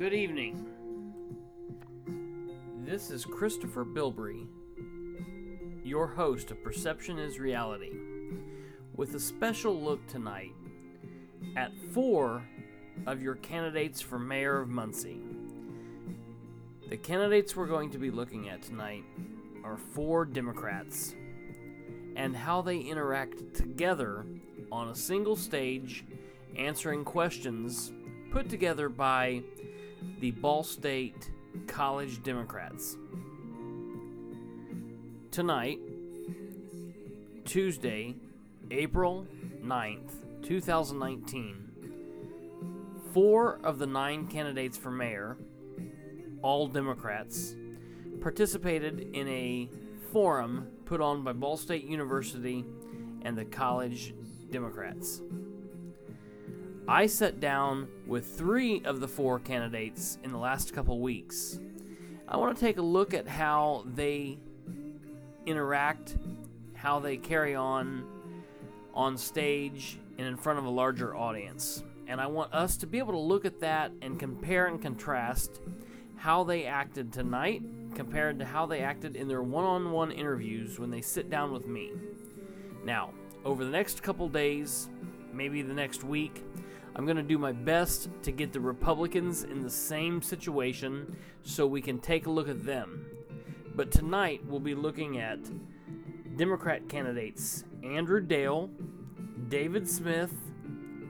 Good evening. This is Christopher Bilbrey, your host of Perception is Reality, with a special look tonight at four of your candidates for mayor of Muncie. The candidates we're going to be looking at tonight are four Democrats and how they interact together on a single stage answering questions put together by the Ball State College Democrats. Tonight, Tuesday, April 9th, 2019, four of the nine candidates for mayor, all Democrats, participated in a forum put on by Ball State University and the college Democrats. I sat down with three of the four candidates in the last couple weeks. I want to take a look at how they interact, how they carry on on stage and in front of a larger audience. And I want us to be able to look at that and compare and contrast how they acted tonight compared to how they acted in their one on one interviews when they sit down with me. Now, over the next couple days, maybe the next week, I'm going to do my best to get the Republicans in the same situation so we can take a look at them. But tonight we'll be looking at Democrat candidates Andrew Dale, David Smith,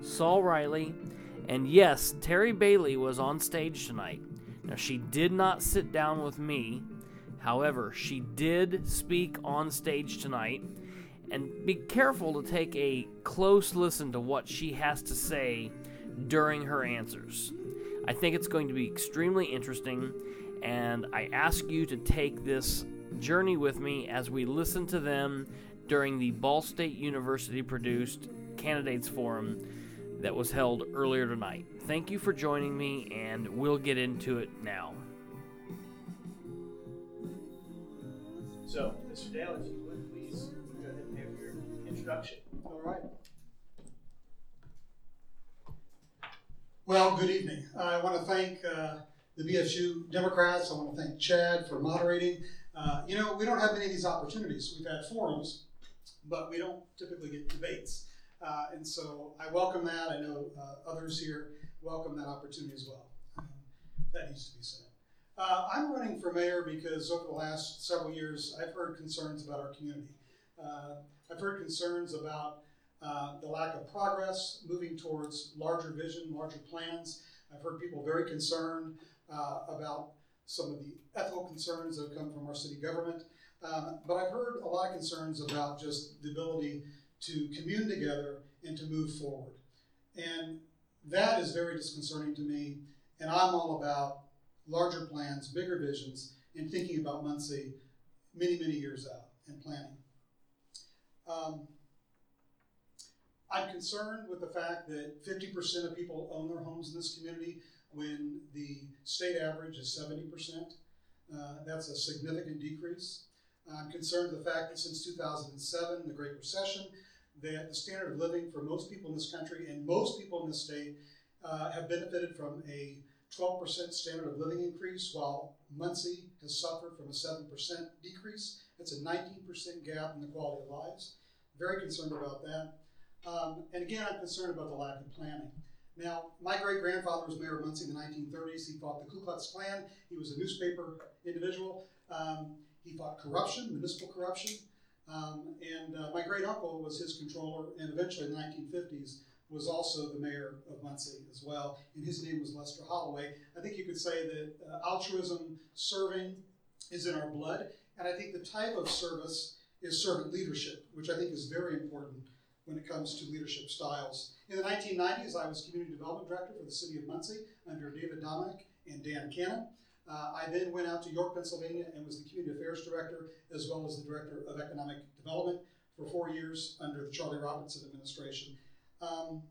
Saul Riley, and yes, Terry Bailey was on stage tonight. Now, she did not sit down with me. However, she did speak on stage tonight. And be careful to take a close listen to what she has to say during her answers. I think it's going to be extremely interesting, and I ask you to take this journey with me as we listen to them during the Ball State University produced Candidates Forum that was held earlier tonight. Thank you for joining me, and we'll get into it now. So, Mr. Dale, introduction. All right. Well, good evening. I want to thank uh, the BSU Democrats. I want to thank Chad for moderating. Uh, you know, we don't have many of these opportunities. We've had forums, but we don't typically get debates. Uh, and so I welcome that. I know uh, others here welcome that opportunity as well. Um, that needs to be said. Uh, I'm running for mayor because over the last several years, I've heard concerns about our community. Uh, I've heard concerns about uh, the lack of progress, moving towards larger vision, larger plans. I've heard people very concerned uh, about some of the ethical concerns that have come from our city government. Um, but I've heard a lot of concerns about just the ability to commune together and to move forward. And that is very disconcerting to me. And I'm all about larger plans, bigger visions, and thinking about Muncie many, many years out and planning. Um, I'm concerned with the fact that 50% of people own their homes in this community when the state average is 70%. Uh, that's a significant decrease. I'm concerned with the fact that since 2007, the Great Recession, that the standard of living for most people in this country and most people in this state uh, have benefited from a 12% standard of living increase, while Muncie has suffered from a 7% decrease. That's a 19% gap in the quality of lives. Very concerned about that. Um, and again, I'm concerned about the lack of planning. Now, my great grandfather was mayor of Muncie in the 1930s. He fought the Ku Klux Klan. He was a newspaper individual. Um, he fought corruption, municipal corruption. Um, and uh, my great uncle was his controller, and eventually in the 1950s was also the mayor of Muncie as well. And his name was Lester Holloway. I think you could say that uh, altruism, serving, is in our blood. And I think the type of service is servant leadership, which I think is very important when it comes to leadership styles. In the 1990s, I was community development director for the city of Muncie under David Dominick and Dan Canan. Uh, I then went out to York, Pennsylvania, and was the community affairs director as well as the director of economic development for four years under the Charlie Robertson administration. Um,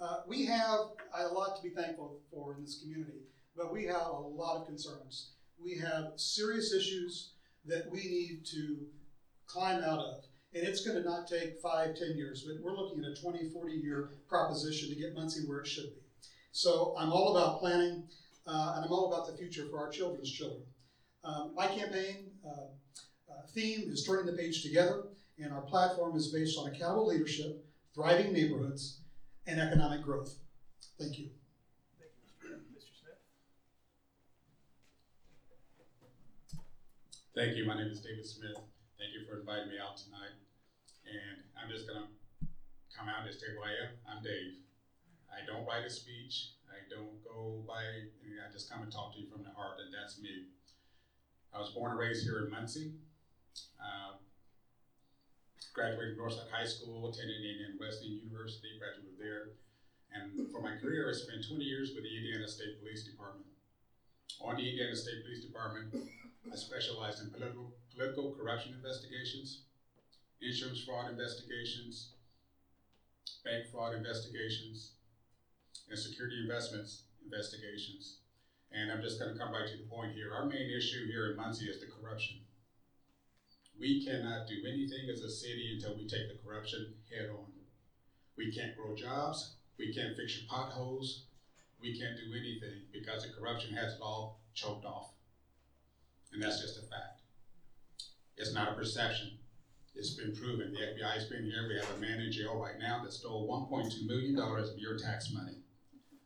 uh, we have a lot to be thankful for in this community, but we have a lot of concerns. We have serious issues that we need to climb out of. And it's going to not take five, ten years, but we're looking at a 20, 40 year proposition to get Muncie where it should be. So I'm all about planning. uh, and I'm all about the future for our children's children. Um, my campaign uh, uh, theme is turning the page together, and our platform is based on accountable leadership, thriving neighborhoods, and economic growth. Thank you. Thank you, Mr. Mr. Smith. Thank you. My name is David Smith. Thank you for inviting me out tonight. And I'm just going to come out and just say who I am. I'm Dave. I don't write a speech. I don't go by, I just come and talk to you from the heart, and that's me. I was born and raised here in Muncie. Uh, graduated Northside High School, attended Indiana Wesleyan University, graduated there. And for my career, I spent 20 years with the Indiana State Police Department. On the Indiana State Police Department, I specialized in political, political corruption investigations, insurance fraud investigations, bank fraud investigations, and security investments investigations. And I'm just going to come right to the point here. Our main issue here in Muncie is the corruption. We cannot do anything as a city until we take the corruption head on. We can't grow jobs. We can't fix your potholes. We can't do anything because the corruption has it all choked off. And that's just a fact. It's not a perception. It's been proven. The FBI's been here. We have a man in jail right now that stole $1.2 million of your tax money.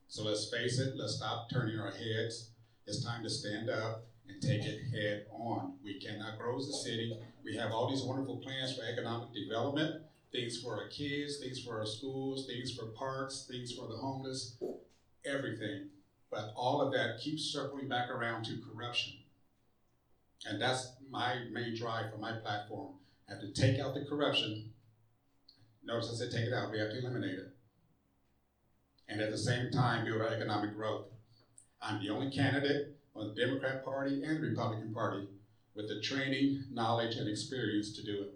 So let's face it, let's stop turning our heads. It's time to stand up and take it head on. We cannot grow as a city. We have all these wonderful plans for economic development, things for our kids, things for our schools, things for parks, things for the homeless, everything. But all of that keeps circling back around to corruption. And that's my main drive for my platform. I have to take out the corruption. Notice I said take it out, we have to eliminate it. And at the same time, build our economic growth. I'm the only candidate on the Democrat Party and the Republican Party with the training, knowledge, and experience to do it.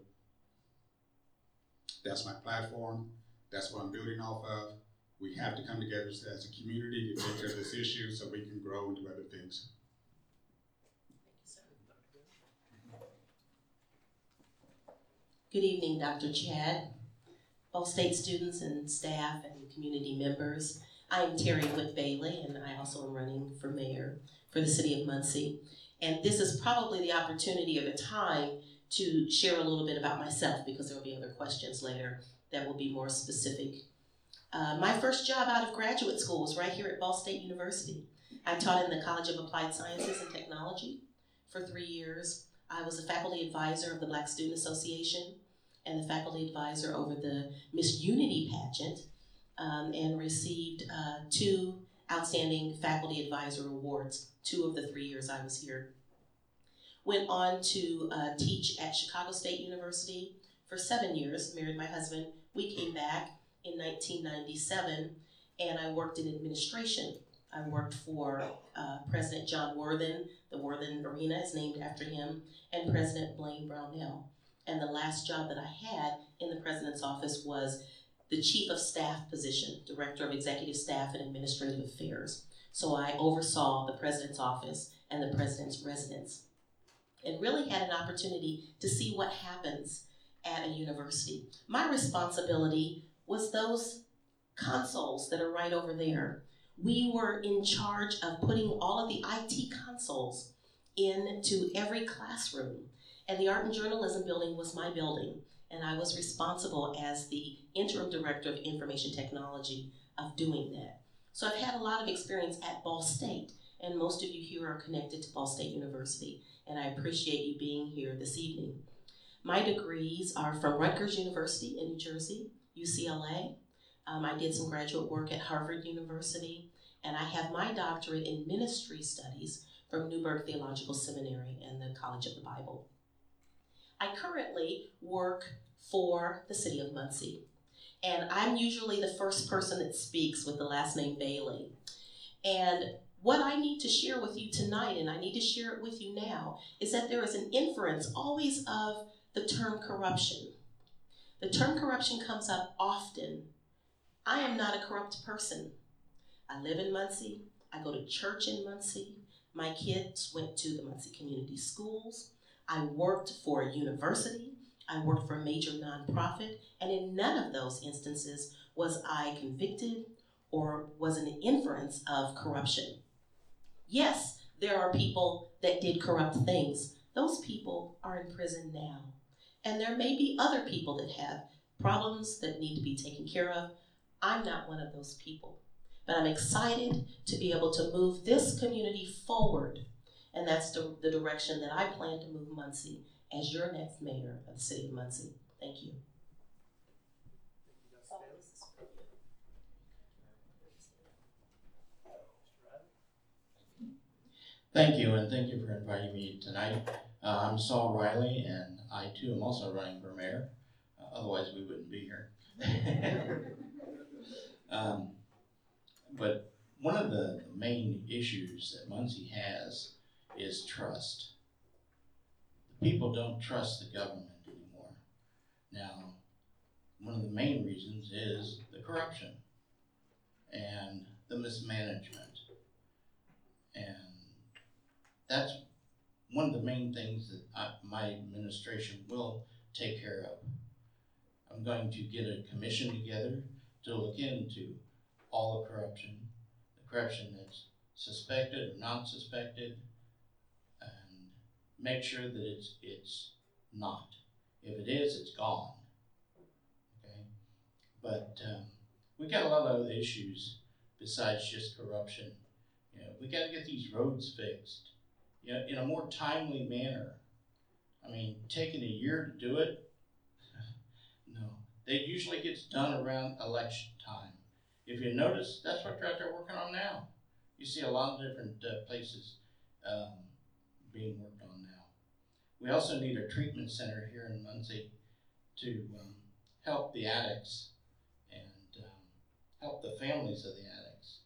That's my platform. That's what I'm building off of. We have to come together as a community to take care of this issue so we can grow and do other things. Good evening, Dr. Chad, Ball State students and staff and community members. I am Terry Whitt Bailey, and I also am running for mayor for the city of Muncie. And this is probably the opportunity or the time to share a little bit about myself because there will be other questions later that will be more specific. Uh, my first job out of graduate school was right here at Ball State University. I taught in the College of Applied Sciences and Technology for three years. I was a faculty advisor of the Black Student Association and the faculty advisor over the Miss Unity pageant um, and received uh, two outstanding faculty advisor awards two of the three years I was here. Went on to uh, teach at Chicago State University for seven years, married my husband. We came back in 1997 and I worked in administration. I worked for uh, President John Worthen, the Worthen Arena is named after him, and President Blaine Brownell. And the last job that I had in the president's office was the chief of staff position, director of executive staff and administrative affairs. So I oversaw the president's office and the president's residence and really had an opportunity to see what happens at a university. My responsibility was those consoles that are right over there. We were in charge of putting all of the IT consoles into every classroom. And the Art and Journalism building was my building. And I was responsible as the interim director of information technology of doing that. So I've had a lot of experience at Ball State, and most of you here are connected to Ball State University, and I appreciate you being here this evening. My degrees are from Rutgers University in New Jersey, UCLA. Um, I did some graduate work at Harvard University, and I have my doctorate in ministry studies from Newburgh Theological Seminary and the College of the Bible. I currently work for the city of Muncie and I'm usually the first person that speaks with the last name Bailey. And what I need to share with you tonight, and I need to share it with you now, is that there is an inference always of the term corruption. The term corruption comes up often. I am not a corrupt person. I live in Muncie. I go to church in Muncie. My kids went to the Muncie Community Schools. I worked for a university. I worked for a major nonprofit, and in none of those instances was I convicted or was an inference of corruption. Yes, there are people that did corrupt things. Those people are in prison now. And there may be other people that have problems that need to be taken care of. I'm not one of those people. But I'm excited to be able to move this community forward. And that's the, the direction that I plan to move Muncie as your next mayor of the city of Muncie. Thank you. Thank you, and thank you for inviting me tonight. Uh, I'm Saul Riley, and I too am also running for mayor. Uh, otherwise, we wouldn't be here. um, but one of the main issues that Muncie has is trust. The people don't trust the government anymore. Now, one of the main reasons is the corruption and the mismanagement. And that's one of the main things that I, my administration will take care of. I'm going to get a commission together to look into all the corruption, the corruption that's suspected or not suspected, make sure that it's it's not. If it is, it's gone. Okay, but um, we got a lot of other issues besides just corruption. You know, we got to get these roads fixed you know, in a more timely manner. I mean, taking a year to do it, no. It usually gets done around election time. If you notice, that's what they're out there working on now. You see a lot of different uh, places um, being worked. We also need a treatment center here in Muncie to um, help the addicts and um, help the families of the addicts.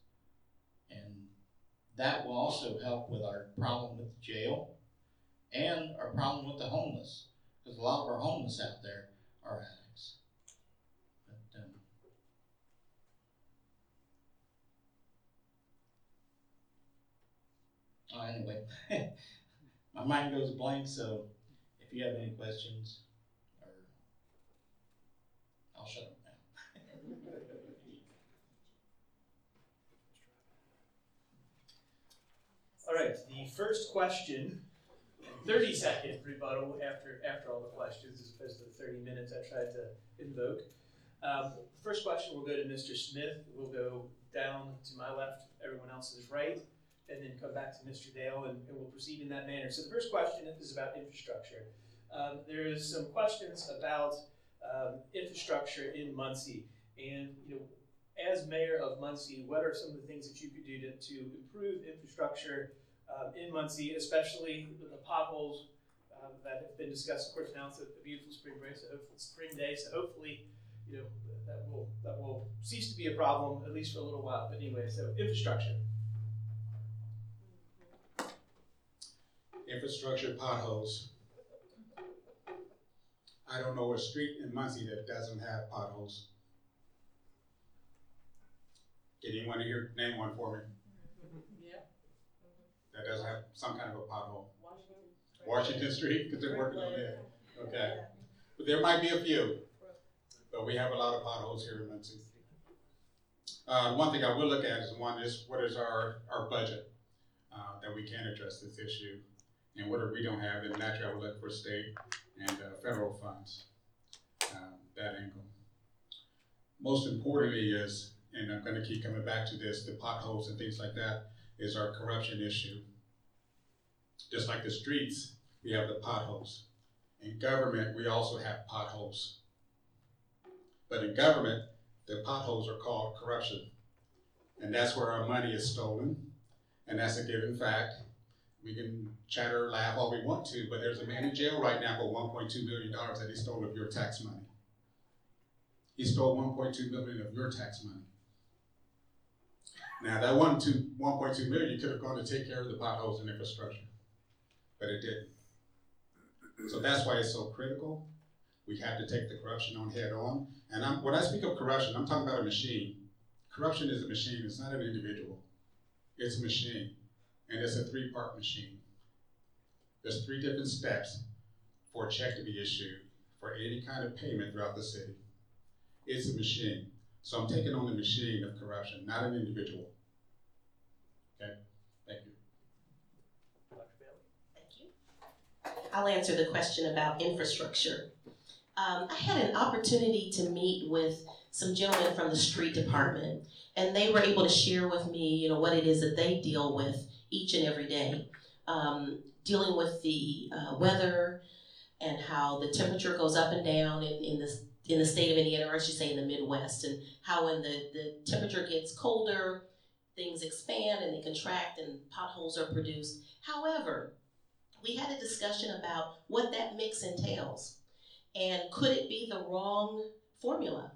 And that will also help with our problem with the jail and our problem with the homeless, because a lot of our homeless out there are addicts. But, um, oh, anyway, my mind goes blank, so if you have any questions, or I'll shut up now. All right, the first question, thirty second rebuttal after, after all the questions, as opposed to the thirty minutes I tried to invoke. Um, first question will go to Mr. Smith, we'll go down to my left, everyone else is right, and then come back to Mr. Dale, and, and we'll proceed in that manner. So the first question is about infrastructure. Um, there is some questions about, um, infrastructure in Muncie, and, you know, as mayor of Muncie, what are some of the things that you could do to, to improve infrastructure um, in Muncie, especially the potholes um, that have been discussed? Of course, now it's a, beautiful spring so hopefully, spring day, so hopefully, you know, that will that will cease to be a problem at least for a little while. But anyway, so infrastructure. Infrastructure potholes. I don't know a street in Muncie that doesn't have potholes. Can anyone here name one for me? Yeah. That doesn't have some kind of a pothole? Washington Street, because they're working on that. Okay. But there might be a few, but we have a lot of potholes here in Muncie. Uh, one thing I will look at is one is what is our, our budget, uh, that we can address this issue? And whatever we don't have, and naturally I would look for state and, uh, federal funds, um, that angle. Most importantly is, and I'm gonna keep coming back to this, the potholes and things like that, is our corruption issue. Just like the streets, we have the potholes. In government, we also have potholes. But in government, the potholes are called corruption. And that's where our money is stolen. And that's a given fact. We can chatter, laugh all we want to, but there's a man in jail right now for $1.2 million that he stole of your tax money. He stole 1.2 million of your tax money. Now that one two, 1.2 million could have gone to take care of the potholes and infrastructure, but it didn't. So that's why it's so critical. We have to take the corruption on head on. And I'm, when I speak of corruption, I'm talking about a machine. Corruption is a machine, it's not an individual. It's a machine and it's a three-part machine. There's three different steps for a check to be issued for any kind of payment throughout the city. It's a machine. So I'm taking on the machine of corruption, not an individual. Okay? Thank you. Bailey? Thank you. I'll answer the question about infrastructure. Um, I had an opportunity to meet with some gentlemen from the street department, and they were able to share with me, you know, what it is that they deal with each and every day. Um, dealing with the uh, weather and how the temperature goes up and down in, in the in the state of Indiana, or I should say in the Midwest, and how when the, the temperature gets colder, things expand and they contract and potholes are produced. However, we had a discussion about what that mix entails and could it be the wrong formula?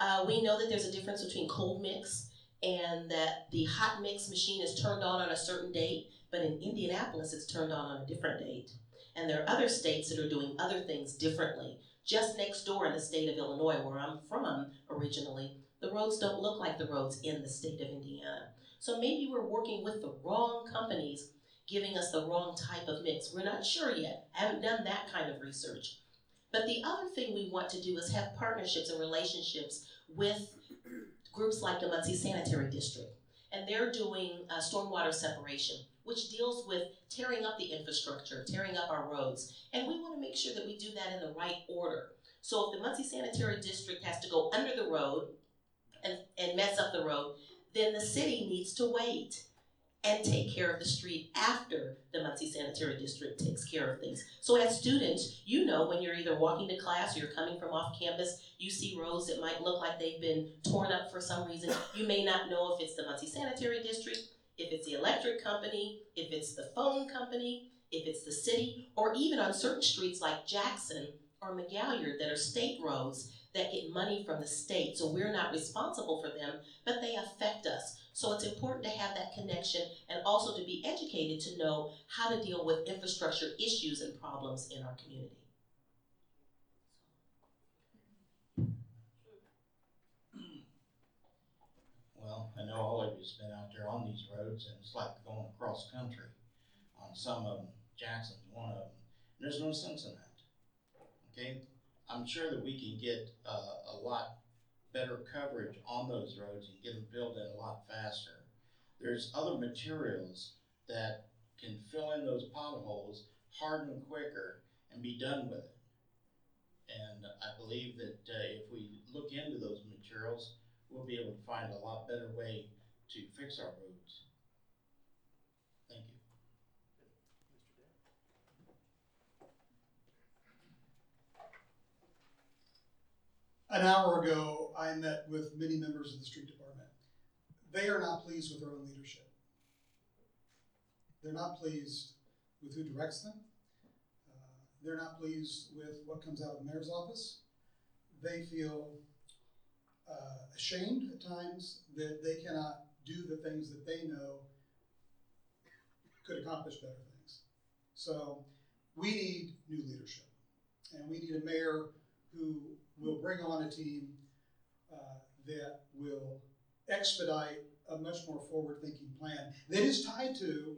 Uh, we know that there's a difference between cold mix and that the hot mix machine is turned on on a certain date, but in Indianapolis it's turned on on a different date. And there are other states that are doing other things differently. Just next door in the state of Illinois, where I'm from originally, the roads don't look like the roads in the state of Indiana. So maybe we're working with the wrong companies giving us the wrong type of mix. We're not sure yet. I haven't done that kind of research. But the other thing we want to do is have partnerships and relationships with groups like the Muncie Sanitary District. And they're doing uh, stormwater separation, which deals with tearing up the infrastructure, tearing up our roads. And we want to make sure that we do that in the right order. So if the Muncie Sanitary District has to go under the road and, and mess up the road, then the city needs to wait and take care of the street after the Muncie Sanitary District takes care of things. So as students, you know when you're either walking to class or you're coming from off campus, you see roads that might look like they've been torn up for some reason. You may not know if it's the Muncie Sanitary District, if it's the electric company, if it's the phone company, if it's the city, or even on certain streets like Jackson or McGalliard that are state roads that get money from the state. So we're not responsible for them, but they affect us. So it's important to have that connection and also to be educated to know how to deal with infrastructure issues and problems in our community. Well, I know all of you's been out there on these roads and it's like going across country. On some of them, Jackson's one of them. There's no sense in that. Okay? I'm sure that we can get uh, a lot better coverage on those roads and get them filled in a lot faster. There's other materials that can fill in those potholes, harden quicker, and be done with it. And I believe that uh, if we look into those materials, we'll be able to find a lot better way to fix our roads. Thank you. An hour ago, I met with many members of the street department. They are not pleased with their own leadership. They're not pleased with who directs them. Uh, They're not pleased with what comes out of the mayor's office. They feel uh, ashamed at times that they cannot do the things that they know could accomplish better things. So we need new leadership. And we need a mayor who will bring on a team uh, that will expedite a much more forward-thinking plan that is tied to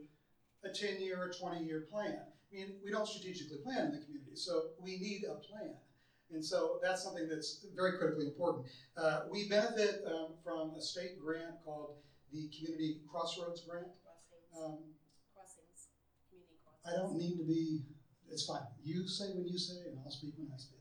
a 10-year or 20-year plan. I mean, we don't strategically plan in the community, so we need a plan. And so that's something that's very critically important. Uh, we benefit um, from a state grant called the Community Crossroads Grant. Um, Crossings, community crossroads. I don't need to be, it's fine. You say when you say, and I'll speak when I speak.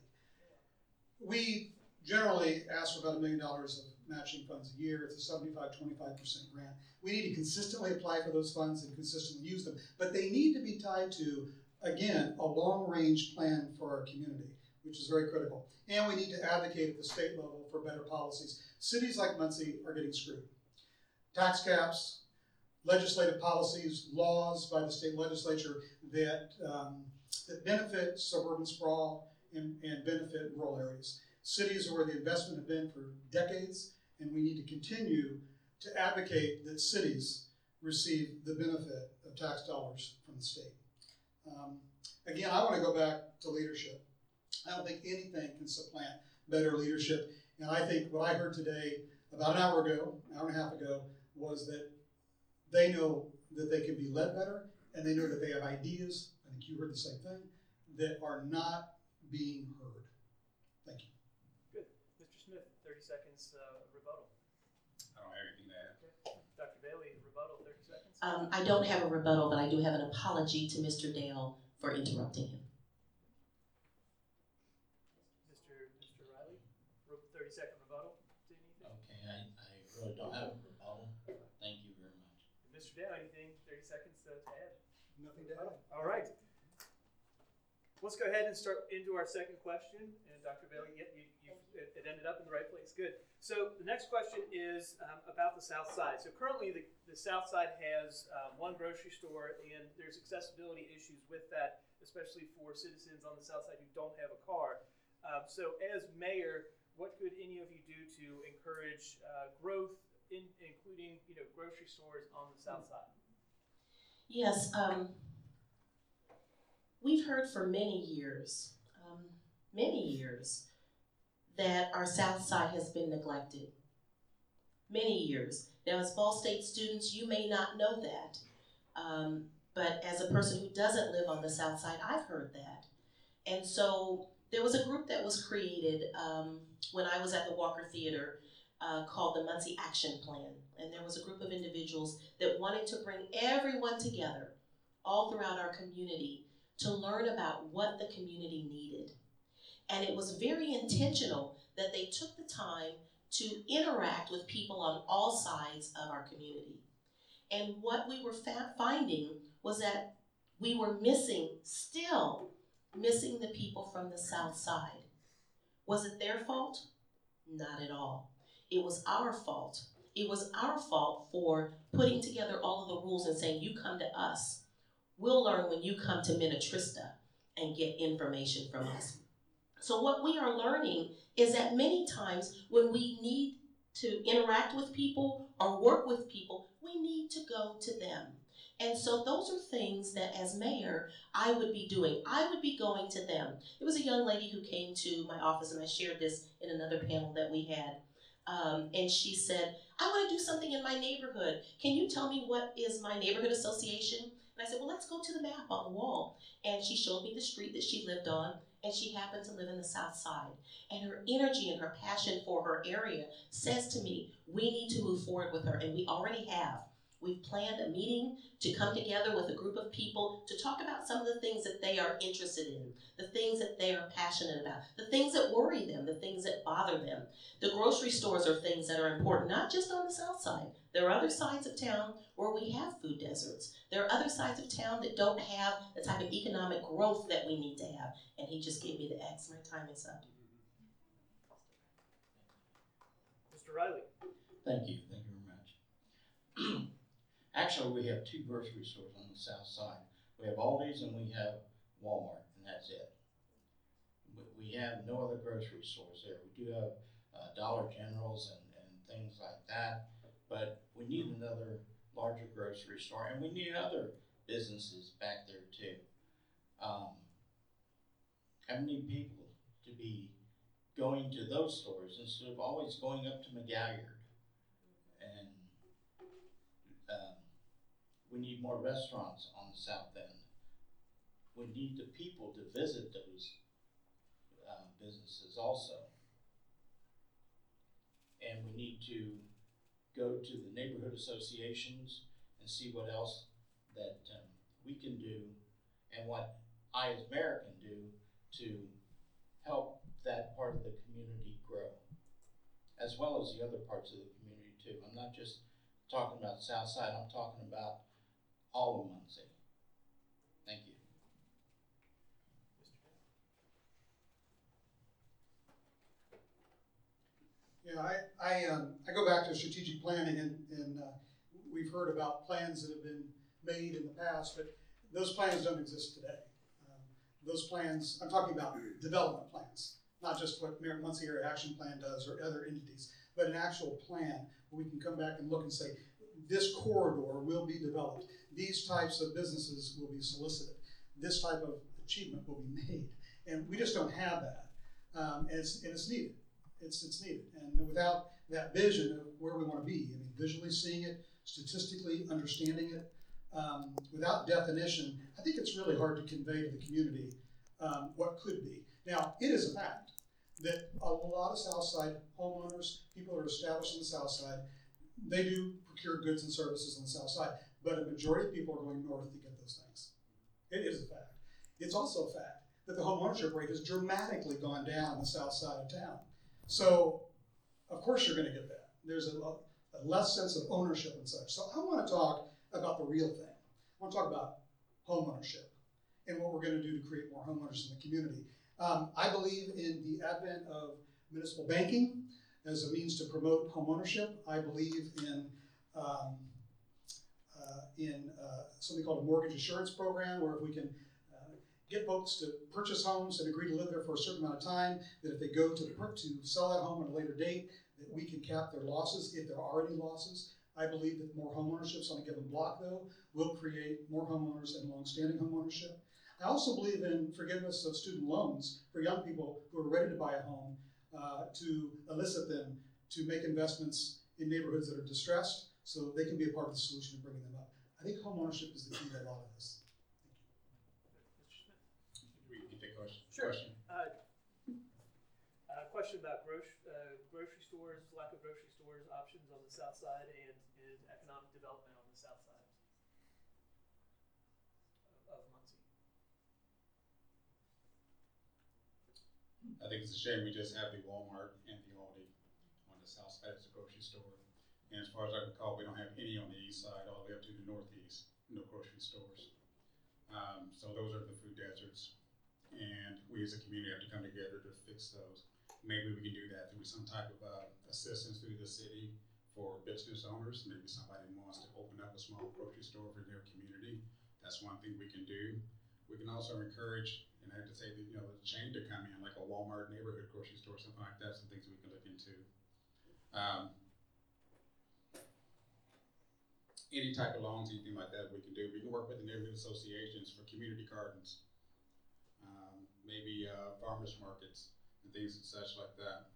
We generally ask for about a million dollars of matching funds a year. It's a 75 25% grant. We need to consistently apply for those funds and consistently use them. But they need to be tied to, again, a long range plan for our community, which is very critical. And we need to advocate at the state level for better policies. Cities like Muncie are getting screwed. Tax caps, legislative policies, laws by the state legislature that, um, that benefit suburban sprawl and, and benefit rural areas. Cities are where the investment have been for decades, and we need to continue to advocate that cities receive the benefit of tax dollars from the state. Um, again, I want to go back to leadership. I don't think anything can supplant better leadership. And I think what I heard today, about an hour ago, an hour and a half ago, was that they know that they can be led better, and they know that they have ideas. I think you heard the same thing that are not being heard. Thank you. Good. Mr. Smith, 30 seconds uh, rebuttal. I don't have anything to add. Okay. Dr. Bailey, rebuttal, 30 seconds. Um, I don't have a rebuttal, but I do have an apology to Mr. Dale for interrupting him. Mr. Mr. Riley, Ro- thirty second rebuttal, to anything? Okay, I, I really don't have a rebuttal. Thank you very much. Mr. Dale, anything, thirty seconds to to add? Nothing to add. All right. Let's go ahead and start into our second question. And Dr. Bailey, yep, you, you, it it ended up in the right place. Good. So the next question is um, about the South Side. So currently, the, the South Side has um, one grocery store, and there's accessibility issues with that, especially for citizens on the South Side who don't have a car. Um, so as mayor, what could any of you do to encourage uh, growth, in, including you know grocery stores on the South Side? Yes, um, we've heard for many years, um, many years, that our South Side has been neglected. Many years. Now, as Ball State students, you may not know that, um, but as a person who doesn't live on the South Side, I've heard that. And so there was a group that was created um, when I was at the Walker Theater uh, called the Muncie Action Plan. And there was a group of individuals that wanted to bring everyone together all throughout our community to learn about what the community needed. And it was very intentional that they took the time to interact with people on all sides of our community. And what we were finding was that we were missing, still missing the people from the South Side. Was it their fault? Not at all. It was our fault it was our fault for putting together all of the rules and saying, you come to us. We'll learn when you come to Minnetrista and get information from us. So, what we are learning is that many times when we need to interact with people or work with people, we need to go to them. And so, those are things that as mayor, I would be doing. I would be going to them. There was a young lady who came to my office, and I shared this in another panel that we had. Um, and she said, I want to do something in my neighborhood. Can you tell me what is my neighborhood association? I said, Well, let's go to the map on the wall. And she showed me the street that she lived on, and she happened to live in the South Side. And her energy and her passion for her area says to me, We need to move forward with her, and we already have. We've planned a meeting to come together with a group of people to talk about some of the things that they are interested in, the things that they are passionate about, the things that worry them, the things that bother them. The grocery stores are things that are important, not just on the south side. There are other sides of town where we have food deserts. There are other sides of town that don't have the type of economic growth that we need to have. And he just gave me the X. My time is up. Mr. Riley. Thank you, thank you very much. Actually, we have two grocery stores on the south side. We have Aldi's and we have Walmart, and that's it. We, we have no other grocery stores there. We do have uh, Dollar Generals and, and things like that, but we need another larger grocery store, and we need other businesses back there too. Um, I need people to be going to those stores instead of always going up to McGalliard. And um, we need more restaurants on the south end. We need the people to visit those uh, businesses also. And we need to go to the neighborhood associations and see what else that um, we can do and what I as mayor can do to help that part of the community grow, as well as the other parts of the community too. I'm not just talking about South Side, I'm talking about all of Muncie. Thank you. Yeah, I, I, um, I go back to strategic planning and, and, uh, we've heard about plans that have been made in the past, but those plans don't exist today. Um, Those plans, I'm talking about development plans, not just what Muncie Area Action Plan does or other entities, but an actual plan where we can come back and look and say, this corridor will be developed. These types of businesses will be solicited. This type of achievement will be made. And we just don't have that. Um, and it's, and it's needed. It's, it's needed. And without that vision of where we want to be, I mean, visually seeing it, statistically understanding it, um, without definition, I think it's really hard to convey to the community um, what could be. Now, it is a fact that a lot of Southside homeowners, people that are established in the South Side, they do procure goods and services on the South Side, but a majority of people are going north to get those things. It is a fact. it's also a fact that the homeownership rate has dramatically gone down on the south side of town. So, of course, you're going to get that. There's a, a less sense of ownership and such. So, I want to talk about the real thing. I want to talk about home ownership and what we're going to do to create more homeowners in the community. Um, I believe in the advent of municipal banking as a means to promote home ownership. I believe in um, uh, in uh, something called a mortgage assurance program, where if we can get folks to purchase homes and agree to live there for a certain amount of time, that if they go to to sell that home at a later date, that we can cap their losses if there are any losses. I believe that more homeownerships on a given block, though, will create more homeowners and longstanding homeownership. I also believe in forgiveness of student loans for young people who are ready to buy a home uh, to elicit them to make investments in neighborhoods that are distressed so they can be a part of the solution in bringing them up. I think homeownership is the key to a lot of this. Mr. Smith? We can take question. Sure. question. Uh, uh, question about grocery, uh, grocery stores, lack of grocery stores options on the south side and, and economic development on the south side of, of Muncie. I think it's a shame we just have the Walmart and the Aldi on the south side as a grocery store. And as far as I recall, we don't have any on the east side, all the way up to the northeast, no grocery stores. Um, so those are the food deserts. And we as a community have to come together to fix those. Maybe we can do that through some type of, uh, assistance through the city for business owners. Maybe somebody wants to open up a small grocery store for their community. That's one thing we can do. We can also encourage, and I have to say, that, you know, a chain to come in, like a Walmart neighborhood grocery store, something like that, some things we can look into. Um, any type of loans, anything like that, we can do. We can work with the neighborhood associations for community gardens. Um, maybe, uh, farmers markets and things and such like that.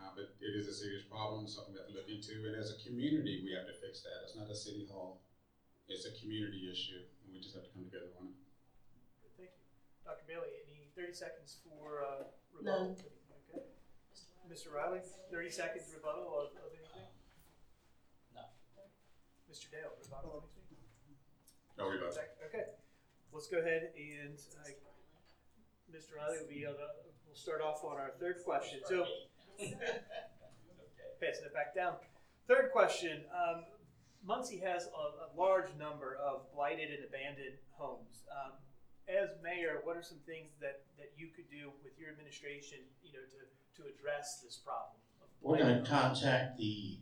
Uh, but it is a serious problem, something we have to look into, and as a community, we have to fix that. It's not a city hall. It's a community issue, and we just have to come together on it. Good, thank you. Dr. Bailey, any thirty seconds for, uh, rebuttal? None. Okay. Mr. Riley, thirty seconds rebuttal of, of anything? No. Mr. Dale, rebuttal of anything? No rebuttal. Okay, let's go ahead and, uh, Mr. Riley will be, uh, we'll start off on our third question. So, passing it back down. Third question, um, Muncie has a, a large number of blighted and abandoned homes. Um, as mayor, what are some things that, that you could do with your administration, you know, to, to address this problem? We're gonna contact the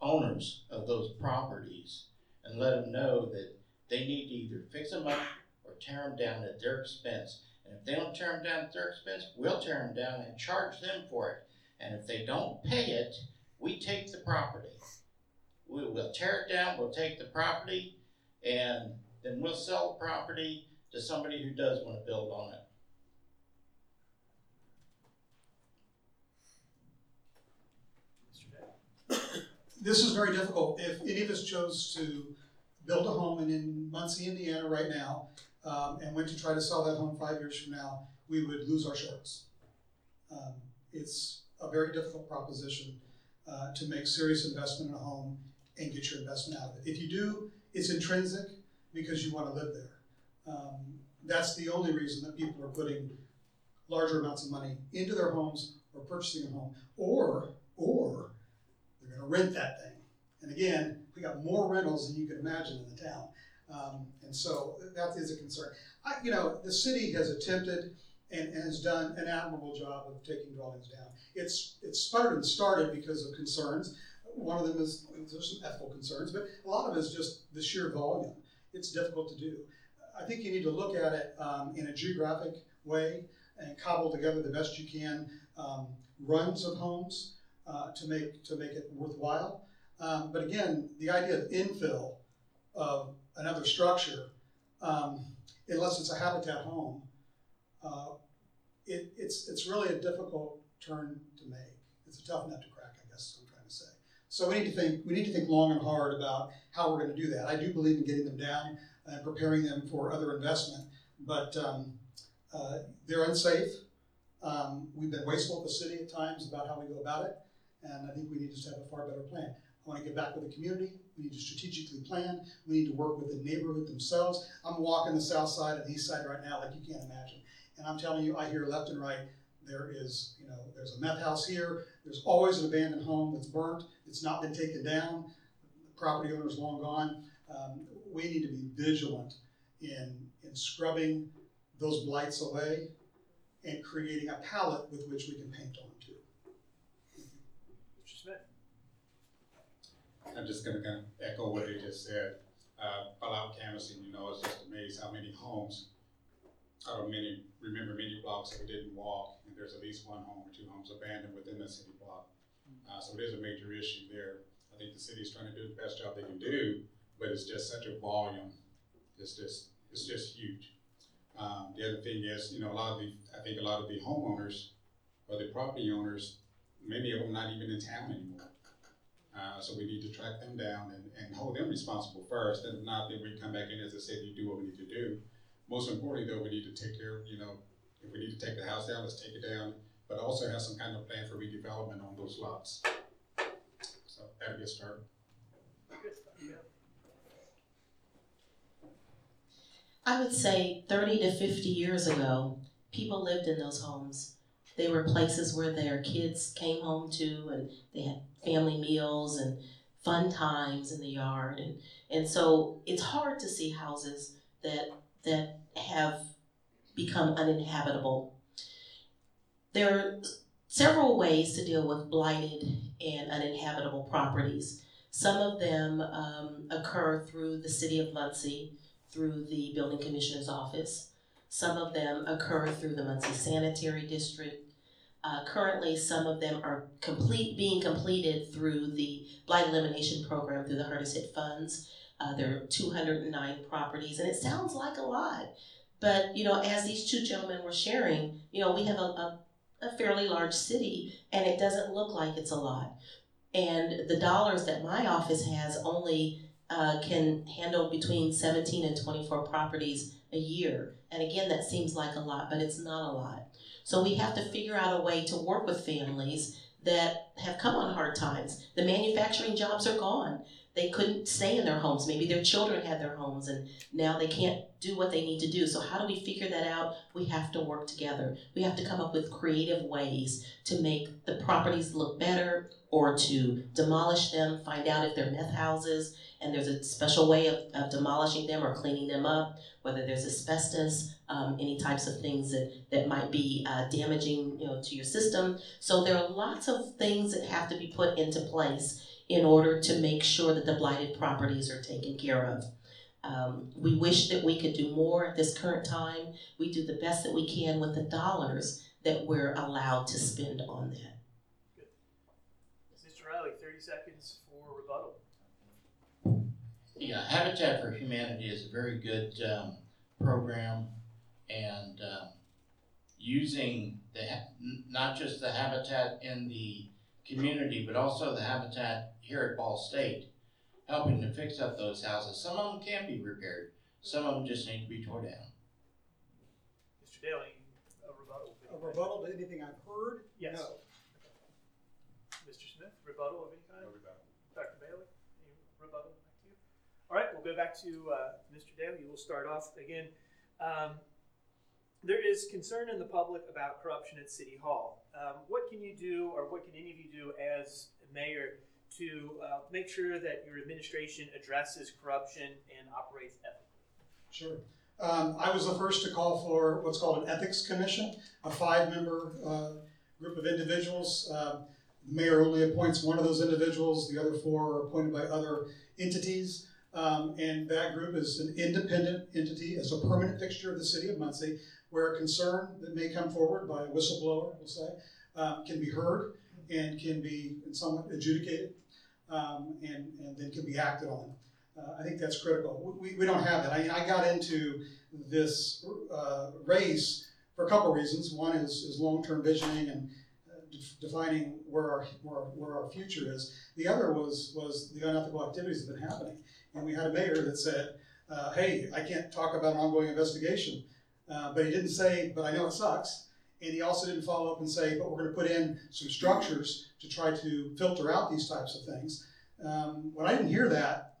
owners of those properties and let them know that they need to either fix them up or tear them down at their expense. And if they don't tear them down at their expense, we'll tear them down and charge them for it. And if they don't pay it, we take the property. We will tear it down, we'll take the property, and then we'll sell the property to somebody who does wanna build on it. Mr. This is very difficult. If any of us chose to build a home in, in Muncie, Indiana right now, um, and went to try to sell that home five years from now, we would lose our shorts. Um, it's a very difficult proposition uh, to make serious investment in a home and get your investment out of it. If you do, it's intrinsic because you want to live there. Um, that's the only reason that people are putting larger amounts of money into their homes or purchasing a home, or or they're going to rent that thing. And again, we got more rentals than you can imagine in the town, um, and so that is a concern. I, you know, the city has attempted and, and has done an admirable job of taking dwellings down. It's it's sputtered and started because of concerns. One of them is there's some ethical concerns, but a lot of it is just the sheer volume. It's difficult to do. I think you need to look at it um, in a geographic way and cobble together the best you can um, runs of homes uh, to make to make it worthwhile. Um, but again, the idea of infill of another structure, um, unless it's a habitat home, uh, it, it's it's really a difficult turn to make. It's a tough nut to crack, I guess. Is what I'm trying to say. So we need to think we need to think long and hard about how we're going to do that. I do believe in getting them down and preparing them for other investment, but um, uh, they're unsafe. Um, we've been wasteful at the city at times about how we go about it, and I think we need to have a far better plan. I want to get back with the community, We need to strategically plan. We need to work with the neighborhood themselves. I'm walking the south side and the east side right now like you can't imagine. And I'm telling you, I hear left and right, there is, you know, there's a meth house here. There's always an abandoned home that's burnt. It's not been taken down. The property owner's long gone. Um, we need to be vigilant in, in scrubbing those blights away and creating a palette with which we can paint onto. Mr. Smith? I'm just gonna kind of echo what they just said. Uh, out canvassing, you know, it's just amazed how many homes, out of many, remember many blocks that we didn't walk, and there's at least one home or two homes abandoned within the city block. Uh, so it is a major issue there. I think the city's trying to do the best job they can do, but it's just such a volume. It's just, it's just huge. Um, the other thing is, you know, a lot of the, I think a lot of the homeowners or the property owners, many of them not even in town anymore. Uh, so we need to track them down and, and hold them responsible first, and if not, then we come back in, as I said, you do what we need to do. Most importantly, though, we need to take care, you know, if we need to take the house down, let's take it down, but also have some kind of plan for redevelopment on those lots. So that'll start. Bailey? I would say 30 to 50 years ago, people lived in those homes. They were places where their kids came home to, and they had family meals and fun times in the yard. And, and so it's hard to see houses that, that have become uninhabitable. There are several ways to deal with blighted and uninhabitable properties. Some of them um, occur through the city of Muncie through the building commissioner's office. Some of them occur through the Muncie Sanitary District. Uh, currently, some of them are complete, being completed through the blight elimination program through the hardest hit funds. Uh, there are 209 properties, and it sounds like a lot. But, you know, as these two gentlemen were sharing, you know, we have a, a, a fairly large city, and it doesn't look like it's a lot. And the dollars that my office has only uh, can handle between 17 and 24 properties a year. And again, that seems like a lot, but it's not a lot. So we have to figure out a way to work with families that have come on hard times. The manufacturing jobs are gone. They couldn't stay in their homes. Maybe their children had their homes and now they can't do what they need to do. So, how do we figure that out? We have to work together. We have to come up with creative ways to make the properties look better or to demolish them, find out if they're meth houses, and there's a special way of, of demolishing them or cleaning them up, whether there's asbestos, um, any types of things that, that might be uh, damaging you know, to your system. So there are lots of things that have to be put into place in order to make sure that the blighted properties are taken care of. Um, we wish that we could do more at this current time. We do the best that we can with the dollars that we're allowed to spend on that. Mr. Riley, 30 seconds for rebuttal. Yeah, Habitat for Humanity is a very good um, program, and um, using the ha- not just the habitat in the community, but also the habitat here at Ball State, helping to fix up those houses. Some of them can be repaired. Some of them just need to be torn down. Mr. Daly, a rebuttal. A rebuttal to anything I've heard? Yes. No. Mr. Smith, rebuttal of any kind? Dr. Bailey, any rebuttal back to you? All right, we'll go back to uh, Mr. Daly. We'll start off again. Um, there is concern in the public about corruption at City Hall. Um, what can you do, or what can any of you do as mayor to uh, make sure that your administration addresses corruption and operates ethically? Sure. Um, I was the first to call for what's called an ethics commission, a five-member uh, group of individuals. Um, the mayor only appoints one of those individuals. The other four are appointed by other entities. Um, and that group is an independent entity, as a permanent fixture of the city of Muncie, where a concern that may come forward by a whistleblower, we'll say, um, can be heard and can be somewhat adjudicated um, and, and then can be acted on. Uh, I think that's critical. We, we don't have that. I, I got into this uh, race for a couple of reasons. One is, is long-term visioning and uh, defining where our, where, where our future is. The other was, was the unethical activities that have been happening. And we had a mayor that said, uh, hey, I can't talk about an ongoing investigation. Uh, but he didn't say, but I know it sucks. And he also didn't follow up and say, but we're going to put in some structures to try to filter out these types of things. Um, when I didn't hear that,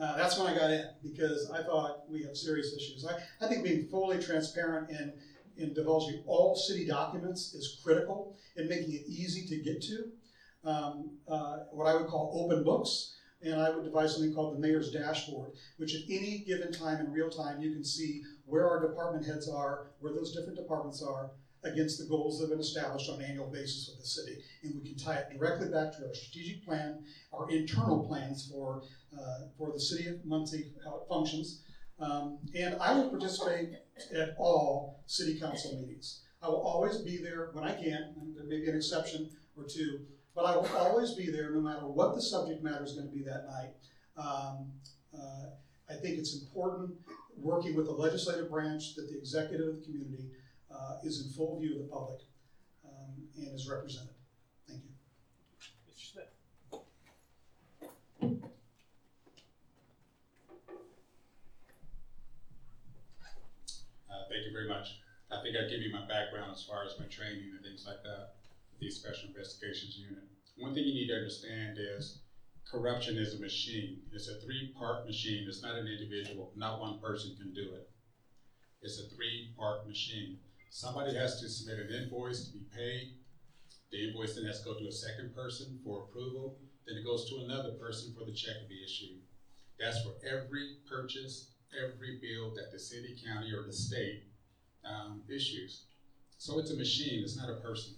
uh, that's when I got in because I thought we have serious issues. I, I think being fully transparent and in divulging all city documents is critical in making it easy to get to. Um, uh, what I would call open books, and I would devise something called the mayor's dashboard, which at any given time in real time you can see where our department heads are, where those different departments are against the goals that have been established on an annual basis with the city. And we can tie it directly back to our strategic plan, our internal plans for, uh, for the city of Muncie, how it functions. Um, and I will participate at all city council meetings. I will always be there when I can, and there may be an exception or two, but I will always be there no matter what the subject matter is going to be that night. Um, uh, I think it's important, working with the legislative branch, that the executive of the community uh, is in full view of the public um, and is represented. Thank you. Mr. Smith. Uh, thank you very much. I think I give you my background as far as my training and things like that, with the Special Investigations Unit. One thing you need to understand is corruption is a machine. It's a three-part machine. It's not an individual. Not one person can do it. It's a three-part machine. Somebody has to submit an invoice to be paid. The invoice then has to go to a second person for approval. Then it goes to another person for the check to be issued. That's for every purchase, every bill that the city, county, or the state um, issues. So it's a machine, it's not a person.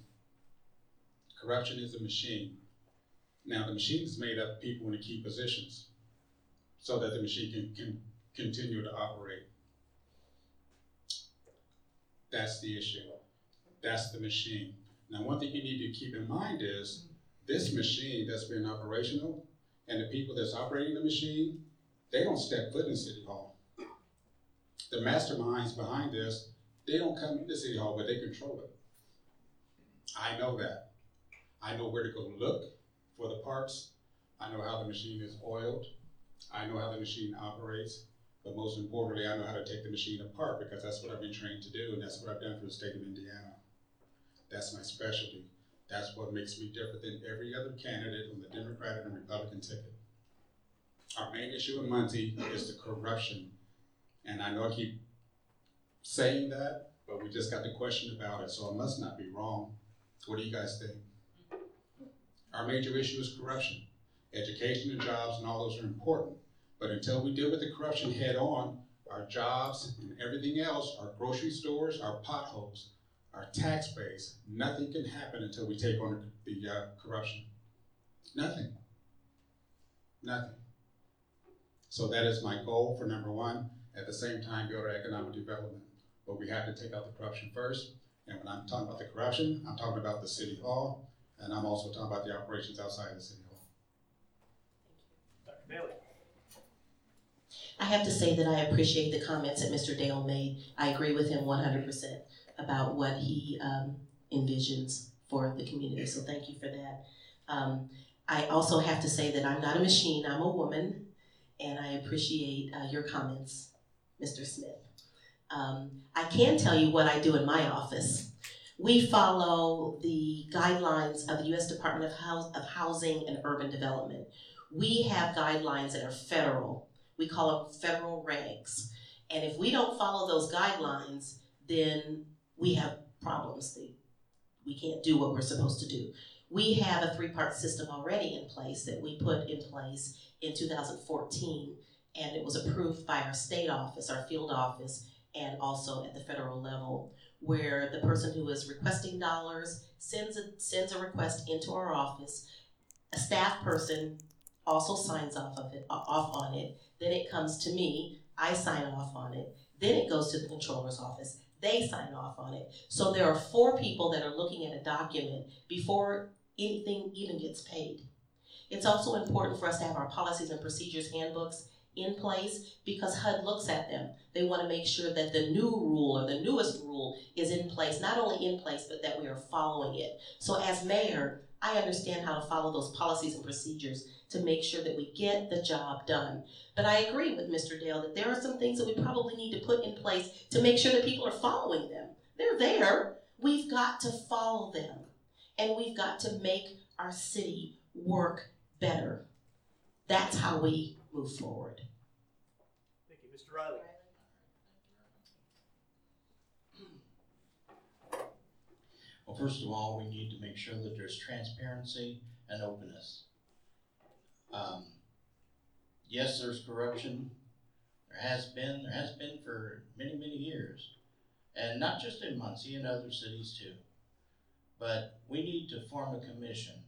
Corruption is a machine. Now, the machine is made up of people in key positions so that the machine can, can continue to operate. That's the issue. That's the machine. Now, one thing you need to keep in mind is this machine that's been operational and the people that's operating the machine, they don't step foot in City Hall. The masterminds behind this, they don't come into City Hall, but they control it. I know that. I know where to go look for the parts. I know how the machine is oiled. I know how the machine operates. But most importantly, I know how to take the machine apart because that's what I've been trained to do, and that's what I've done for the state of Indiana. That's my specialty. That's what makes me different than every other candidate on the Democratic and Republican ticket. Our main issue in Muncie is the corruption. And I know I keep saying that, but we just got the question about it, so I must not be wrong. What do you guys think? Our major issue is corruption. Education and jobs and all those are important. But until we deal with the corruption head on, our jobs and everything else, our grocery stores, our potholes, our tax base, nothing can happen until we take on the uh, corruption. Nothing. Nothing. So that is my goal for number one. At the same time, build our economic development. But we have to take out the corruption first. And when I'm talking about the corruption, I'm talking about the city hall, and I'm also talking about the operations outside the city hall. Thank you. Dr. Bailey. I have to say that I appreciate the comments that Mr. Dale made. I agree with him one hundred percent about what he um, envisions for the community, so thank you for that. Um, I also have to say that I'm not a machine, I'm a woman, and I appreciate uh, your comments, Mr. Smith. Um, I can tell you what I do in my office. We follow the guidelines of the U.S. Department of, House, of Housing and Urban Development. We have guidelines that are federal. We call them federal regs. And if we don't follow those guidelines, then we have problems. We can't do what we're supposed to do. We have a three-part system already in place that we put in place in 2014, and it was approved by our state office, our field office, and also at the federal level, where the person who is requesting dollars sends a, sends a request into our office. A staff person also signs off of it, off on it. Then it comes to me. I sign off on it. Then it goes to the controller's office. They sign off on it. So there are four people that are looking at a document before anything even gets paid. It's also important for us to have our policies and procedures handbooks in place because HUD looks at them. They want to make sure that the new rule or the newest rule is in place, not only in place, but that we are following it. So as mayor, I understand how to follow those policies and procedures to make sure that we get the job done. But I agree with Mr. Dale that there are some things that we probably need to put in place to make sure that people are following them. They're there. We've got to follow them. And we've got to make our city work better. that's how we move forward. Thank you, Mr. Riley. Well, first of all, we need to make sure that there's transparency and openness. Um, yes, there's corruption. There has been, there has been for many, many years. And not just in Muncie, in other cities too. But we need to form a commission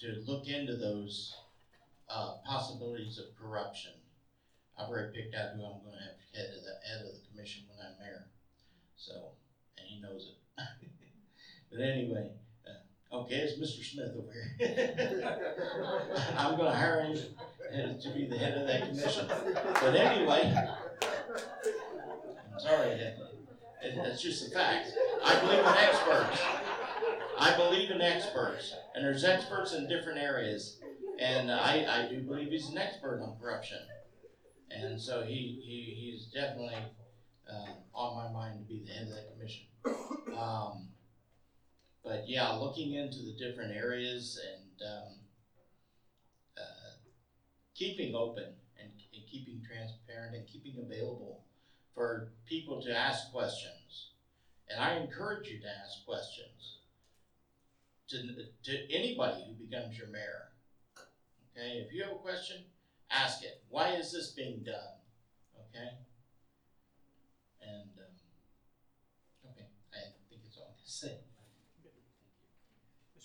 to look into those uh, possibilities of corruption. I've already picked out who I'm going to have head of the head of the commission when I'm mayor. So, and he knows it. But anyway, uh, okay, it's Mr. Smith over here. I'm going to hire him to be the head of that commission. But anyway, I'm sorry, that, it, it's just a fact. I believe in experts. I believe in experts, and there's experts in different areas, and I, I do believe he's an expert on corruption, and so he, he he's definitely uh, on my mind to be the head of that commission. Um, but yeah, looking into the different areas and um, uh, keeping open and, and keeping transparent and keeping available for people to ask questions. And I encourage you to ask questions to, to anybody who becomes your mayor. Okay, if you have a question, ask it. Why is this being done? Okay? And, um, okay, I think it's all I can say.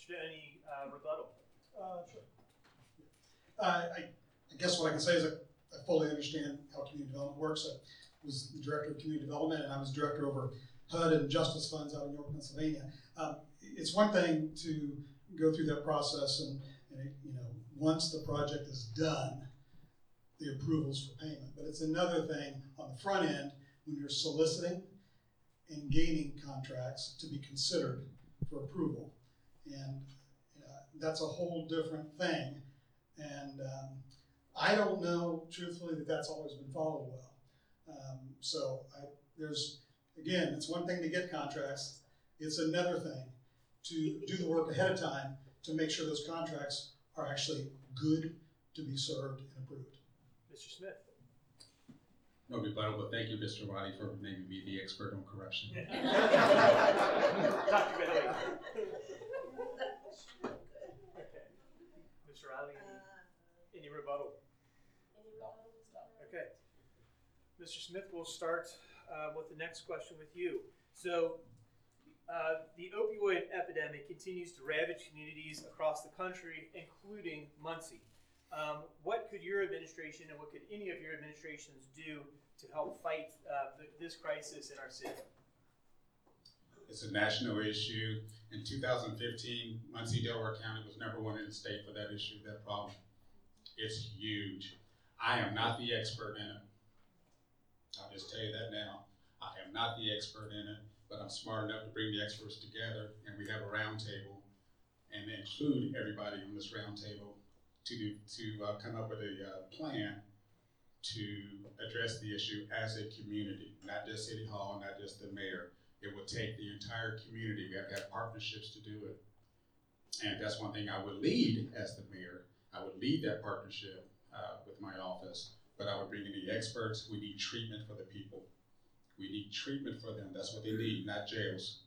Dent, any uh, rebuttal? Uh, sure. Uh, I, I guess what I can say is that I fully understand how community development works. I was the director of community development, and I was director over HUD and justice funds out in York, Pennsylvania. Um, it's one thing to go through that process, and, and it, you know, once the project is done, the approvals for payment. But it's another thing on the front end when you're soliciting and gaining contracts to be considered for approval, and uh, that's a whole different thing. And um, I don't know, truthfully, that that's always been followed well. Um, so I, there's, again, it's one thing to get contracts. It's another thing to do the work ahead of time to make sure those contracts are actually good to be served and approved. Mr. Smith? No rebuttal, but thank you, Mr. Riley, for naming me the expert on corruption. Dr. Bailey? Okay. Mr. Riley, any, any rebuttal? Okay. Mr. Smith, we'll start uh, with the next question with you. So, uh, the opioid epidemic continues to ravage communities across the country, including Muncie. Um, what could your administration and what could any of your administrations do to help fight uh, th- this crisis in our city? It's a national issue. In 2015, Muncie, Delaware County was number one in the state for that issue, that problem. It's huge. I am not the expert in it. I'll just tell you that now. I am not the expert in it, but I'm smart enough to bring the experts together and we have a roundtable and include everybody on this roundtable to to uh, come up with a uh, plan to address the issue as a community, not just City Hall, not just the mayor. It will take the entire community. We have to have partnerships to do it. And that's one thing I would lead as the mayor. I would lead that partnership uh, with my office, but I would bring in the experts. We need treatment for the people. We need treatment for them. That's what they need, not jails.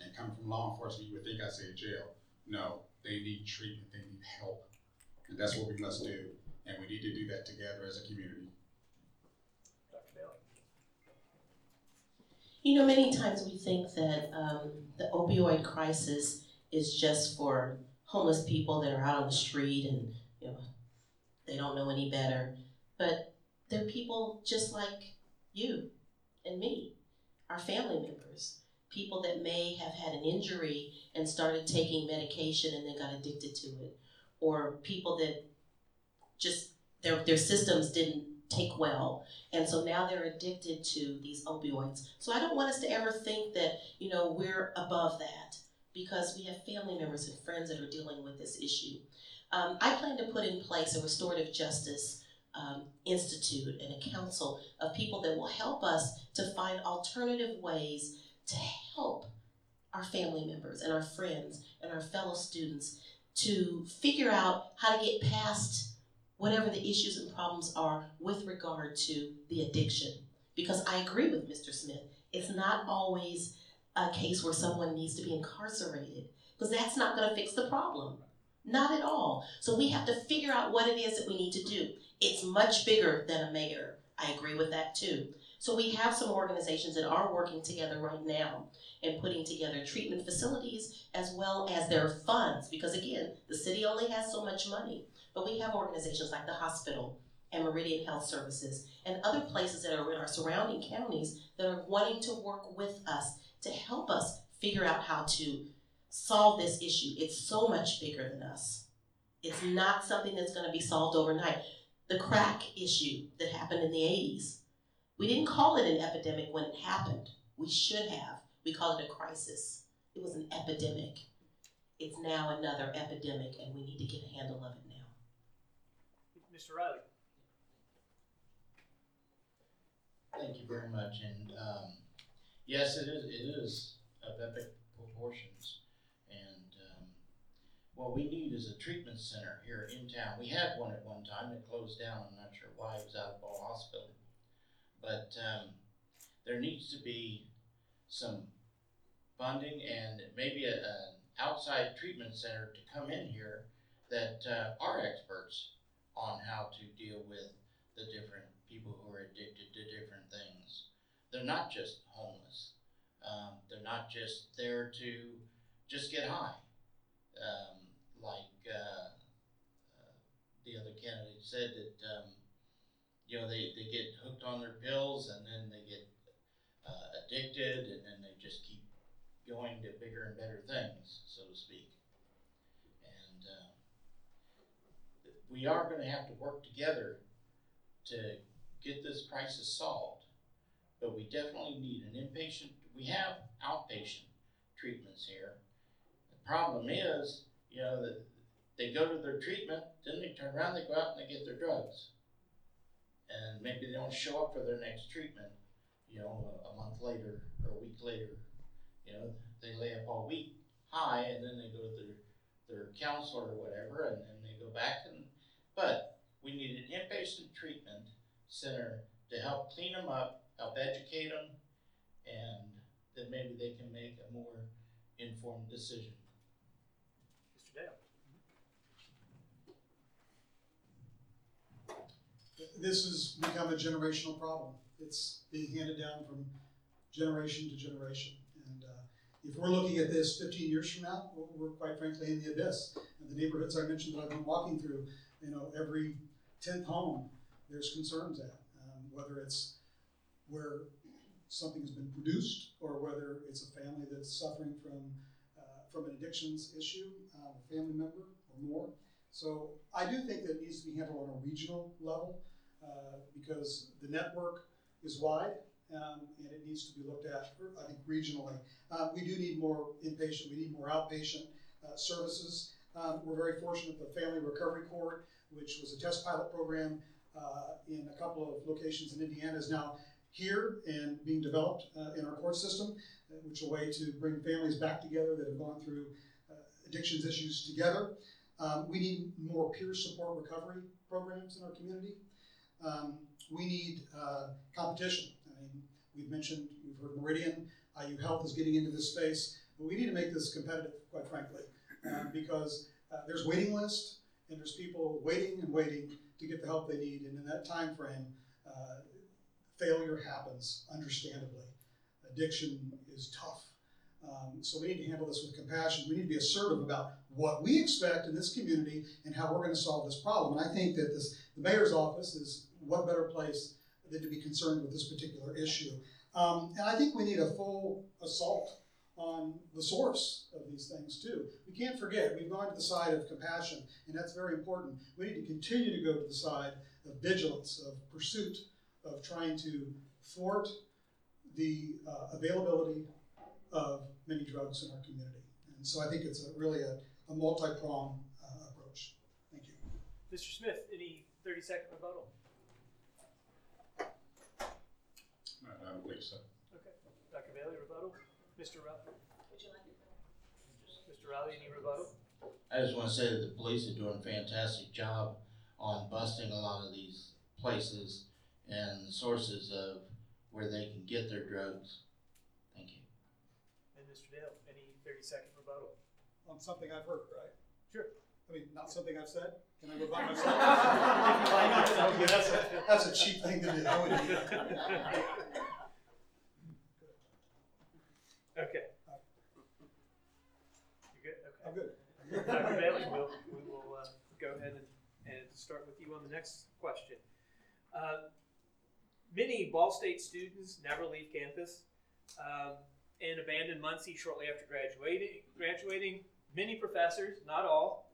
And coming from law enforcement, you would think I say jail. No, they need treatment. They need help. And that's what we must do. And we need to do that together as a community. Dr. Bailey? You know, many times we think that um, the opioid crisis is just for homeless people that are out on the street and you know they don't know any better. But they're people just like you and me, our family members, people that may have had an injury and started taking medication and then got addicted to it, or people that just their their systems didn't take well and so now they're addicted to these opioids. So I don't want us to ever think that, you know, we're above that because we have family members and friends that are dealing with this issue. Um, I plan to put in place a restorative justice um, institute and a council of people that will help us to find alternative ways to help our family members and our friends and our fellow students to figure out how to get past whatever the issues and problems are with regard to the addiction. Because I agree with Mr. Smith, it's not always a case where someone needs to be incarcerated, because that's not going to fix the problem. Not at all. So we have to figure out what it is that we need to do. It's much bigger than a mayor. I agree with that too. So we have some organizations that are working together right now and putting together treatment facilities as well as their funds because again, the city only has so much money. But we have organizations like the hospital and Meridian Health Services and other places that are in our surrounding counties that are wanting to work with us to help us figure out how to solve this issue. It's so much bigger than us. It's not something that's going to be solved overnight. The crack issue that happened in the 80s, we didn't call it an epidemic when it happened. We should have. We called it a crisis. It was an epidemic. It's now another epidemic, and we need to get a handle of it now. Mr. Riley. Thank you very much, and, um, yes, it is, it is of epic proportions. And, um, what we need is a treatment center here in town. We had one at one time, it closed down, I'm not sure why, it was out of Ball Hospital. But, um, there needs to be some funding and maybe an outside treatment center to come in here that, uh, are experts on how to deal with the different people who are addicted to different things. They're not just homeless. Um, they're not just there to just get high. Um, like uh, uh, the other candidate said that, um, you know, they, they get hooked on their pills and then they get uh, addicted and then they just keep going to bigger and better things, so to speak. And uh, we are going to have to work together to get this crisis solved. But we definitely need an inpatient, we have outpatient treatments here. The problem is, you know, that they go to their treatment, then they turn around, they go out and they get their drugs. And maybe they don't show up for their next treatment, you know, a, a month later or a week later. You know, they lay up all week high and then they go to their, their counselor or whatever and then they go back and, but we need an inpatient treatment center to help clean them up, help educate them, and then maybe they can make a more informed decision. Mr. Dale. This has become a generational problem. It's being handed down from generation to generation. And uh, if we're looking at this 15 years from now, we're- we're quite frankly in the abyss. And the neighborhoods I mentioned that I've been walking through, you know, every 10th home, there's concerns at. Um, whether it's where something has been produced or whether it's a family that's suffering from, uh, from an addictions issue, uh, a family member or more. So I do think that it needs to be handled on a regional level uh, because the network is wide um, and it needs to be looked at, I think, regionally. Uh, we do need more inpatient, we need more outpatient uh, services. Um, we're very fortunate the Family Recovery Court, which was a test pilot program uh, in a couple of locations in Indiana, is now here and being developed uh, in our court system, uh, which is a way to bring families back together that have gone through uh, addictions issues together. Um, we need more peer support recovery programs in our community. Um, we need uh, competition. I mean, we've mentioned, we've heard Meridian, IU Health is getting into this space, but we need to make this competitive, quite frankly, um, because uh, there's waiting lists and there's people waiting and waiting to get the help they need, and in that time frame, failure happens, understandably. Addiction is tough. Um, so we need to handle this with compassion. We need to be assertive about what we expect in this community and how we're going to solve this problem. And I think that this, the mayor's office is what better place than to be concerned with this particular issue. Um, and I think we need a full assault on the source of these things too. We can't forget, we've gone to the side of compassion, and that's very important. We need to continue to go to the side of vigilance, of pursuit, of trying to thwart the uh, availability of many drugs in our community. And so I think it's a, really a, a multi-pronged uh, approach. Thank you. Mr. Smith, any 30 second rebuttal? I don't believe so. Okay. Dr. Bailey, rebuttal? Mr. Riley? Would you like to? Mr. Riley, any rebuttal? I just wanna say that the police are doing a fantastic job on busting a lot of these places and the sources of where they can get their drugs. Thank you. And Mr. Dale, any thirty second rebuttal? On something I've heard, right? Sure. I mean, not something I've said. Can I rebut If myself? you like, so that's what- That's a cheap thing to do. I wouldn't do that. Okay. You good? Okay. I'm good. Dr. Bailey, we'll, we will, uh, go ahead and, and start with you on the next question. Uh, Many Ball State students never leave campus, um, and abandon Muncie shortly after graduating, graduating. Many professors, not all,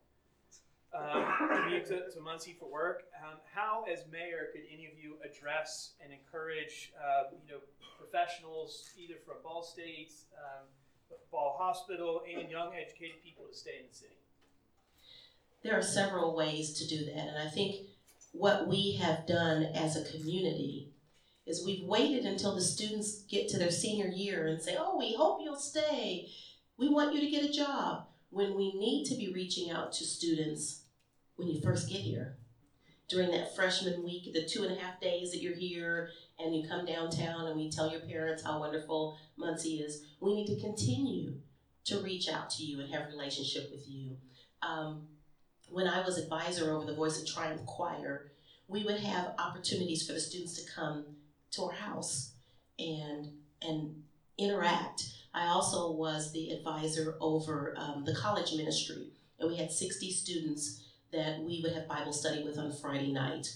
um, commute to, to Muncie for work. Um, how, as mayor, could any of you address and encourage, uh, you know, professionals either from Ball State, um, Ball Hospital, and young educated people to stay in the city? There are several ways to do that, and I think what we have done as a community is we've waited until the students get to their senior year and say, "Oh, we hope you'll stay. We want you to get a job." When we need to be reaching out to students when you first get here, during that freshman week, the two and a half days that you're here, and you come downtown and we tell your parents how wonderful Muncie is, we need to continue to reach out to you and have relationship with you. Um, when I was advisor over the Voice of Triumph Choir, we would have opportunities for the students to come to our house and and interact. I also was the advisor over um, the college ministry, and we had 60 students that we would have Bible study with on Friday night,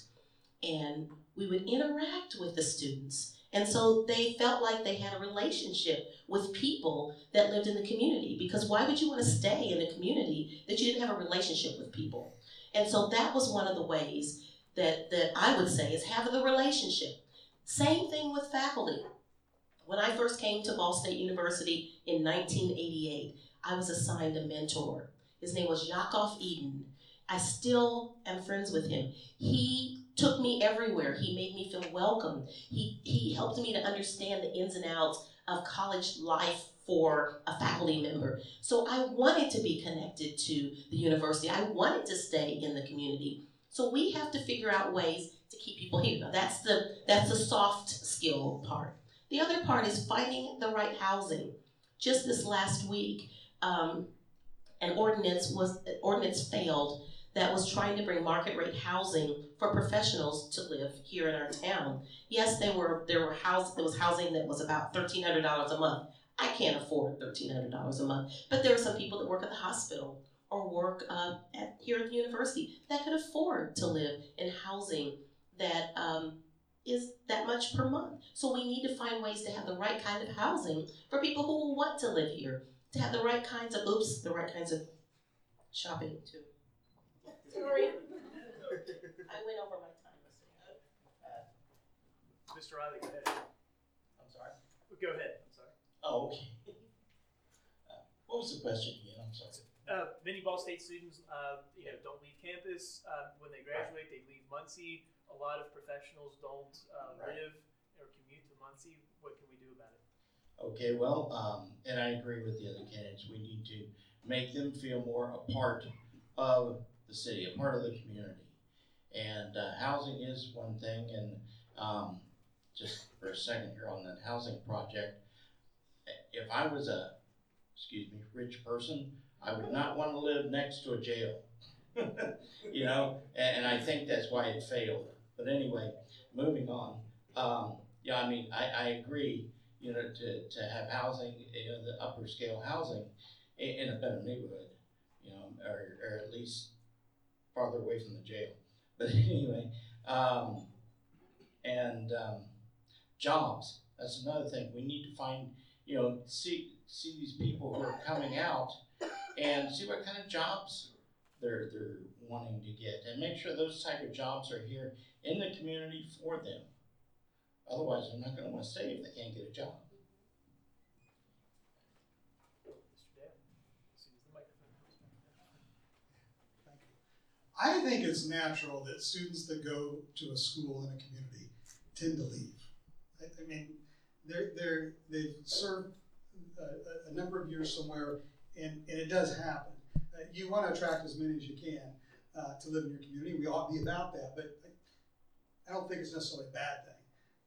and we would interact with the students. And so they felt like they had a relationship with people that lived in the community because why would you want to stay in a community that you didn't have a relationship with people? And so that was one of the ways that, that I would say is have the relationship. Same thing with faculty. When I first came to Ball State University in 1988, I was assigned a mentor. His name was Yakov Eden. I still am friends with him. He took me everywhere. He made me feel welcome. He, he helped me to understand the ins and outs of college life for a faculty member. So I wanted to be connected to the university. I wanted to stay in the community. So we have to figure out ways to keep people here. Now that's the that's the soft skill part. The other part is finding the right housing. Just this last week, um, an ordinance was an ordinance failed that was trying to bring market rate housing for professionals to live here in our town. Yes, there were there were house there was housing that was about thirteen hundred dollars a month. I can't afford thirteen hundred dollars a month, but there are some people that work at the hospital or work uh, at here at the university that could afford to live in housing that um, is that much per month. So we need to find ways to have the right kind of housing for people who will want to live here, to have the right kinds of oops, the right kinds of shopping too. Sorry, I went over my time. Mr. Riley, go ahead. I'm sorry. Go ahead, I'm sorry. Oh, okay. Uh, What was the question again? I'm sorry. Uh, many Ball State students, uh, you know, don't leave campus, uh, when they graduate, they leave Muncie. A lot of professionals don't, uh, Right. live or commute to Muncie. What can we do about it? Okay, well, um, and I agree with the other candidates, we need to make them feel more a part of the city, a part of the community. And, uh, housing is one thing, and, um, just for a second here on that housing project, if I was a, excuse me, rich person, I would not wanna live next to a jail. You know, and, and I think that's why it failed, but anyway, moving on, um, yeah, I mean, I, I agree, you know, to, to have housing, you know, the upper scale housing in, in a better neighborhood, you know, or, or at least farther away from the jail. But anyway, um, and, um, jobs, that's another thing, we need to find, you know, see, see these people who are coming out and see what kind of jobs they're, they're wanting to get, and make sure those type of jobs are here in the community for them. Otherwise, they're not gonna wanna stay if they can't get a job. I think it's natural that students that go to a school in a community tend to leave. I, I mean, they're, they're, they've served a, a- a number of years somewhere, and, and it does happen. uh, you want to attract as many as you can uh, to live in your community. We ought to be about that, but I, don't think it's necessarily a bad thing.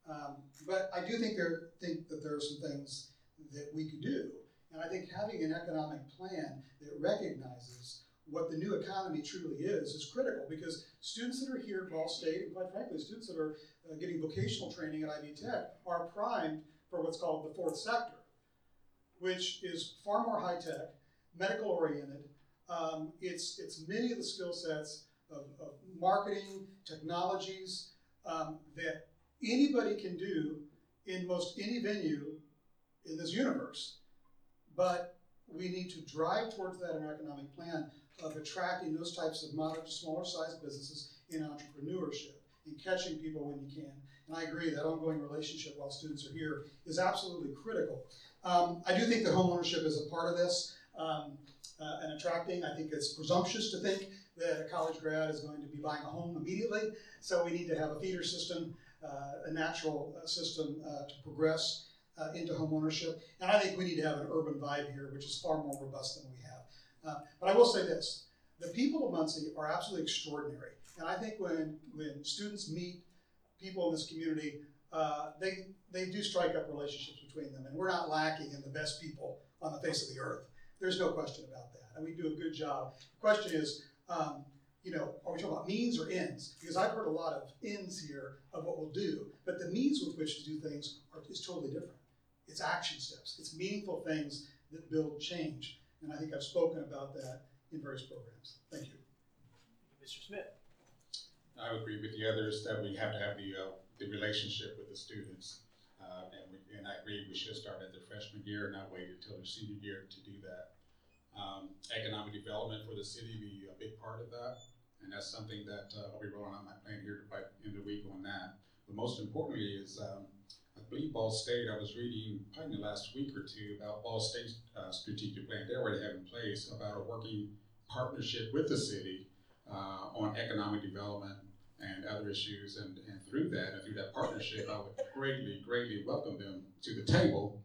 Um, but I do think there think that there are some things that we could do, and I think having an economic plan that recognizes what the new economy truly is is critical because students that are here at Ball State, and quite frankly, students that are uh, getting vocational training at Ivy Tech, are primed for what's called the fourth sector, which is far more high tech, medical oriented. Um, it's it's many of the skill sets of, of marketing, technologies um, that anybody can do in most any venue in this universe. But we need to drive towards that in our economic plan of attracting those types of moderate to smaller sized businesses in entrepreneurship and catching people when you can. And I agree that ongoing relationship while students are here is absolutely critical. Um, I do think that homeownership is a part of this um, uh, and attracting. I think it's presumptuous to think that a college grad is going to be buying a home immediately. So we need to have a feeder system, uh, a natural uh, system uh, to progress uh, into homeownership. And I think we need to have an urban vibe here, which is far more robust than we have. Uh, but I will say this the people of Muncie are absolutely extraordinary. And I think when, when students meet people in this community, they, they do strike up relationships between them. And we're not lacking in the best people on the face of the earth. There's no question about that. And we do a good job. The question is, um, you know, are we talking about means or ends? Because I've heard a lot of ends here of what we'll do, but the means with which to do things are, is totally different. It's action steps. It's meaningful things that build change. And I think I've spoken about that in various programs. Thank you. Mr. Smith. I would agree with the others that we have to have the, uh, the relationship with the students. Uh, and we, and I agree, we should start at their freshman year, and not wait until their senior year to do that. Um, economic development for the city be a big part of that. And that's something that, uh, I'll be rolling out my plan here by end of the week on that. But most importantly is, um, I believe Ball State, I was reading probably in the last week or two about Ball State's, uh, strategic plan they already have in place about a working partnership with the city, uh, on economic development and other issues. And, and through that, and through that partnership, I would greatly, greatly welcome them to the table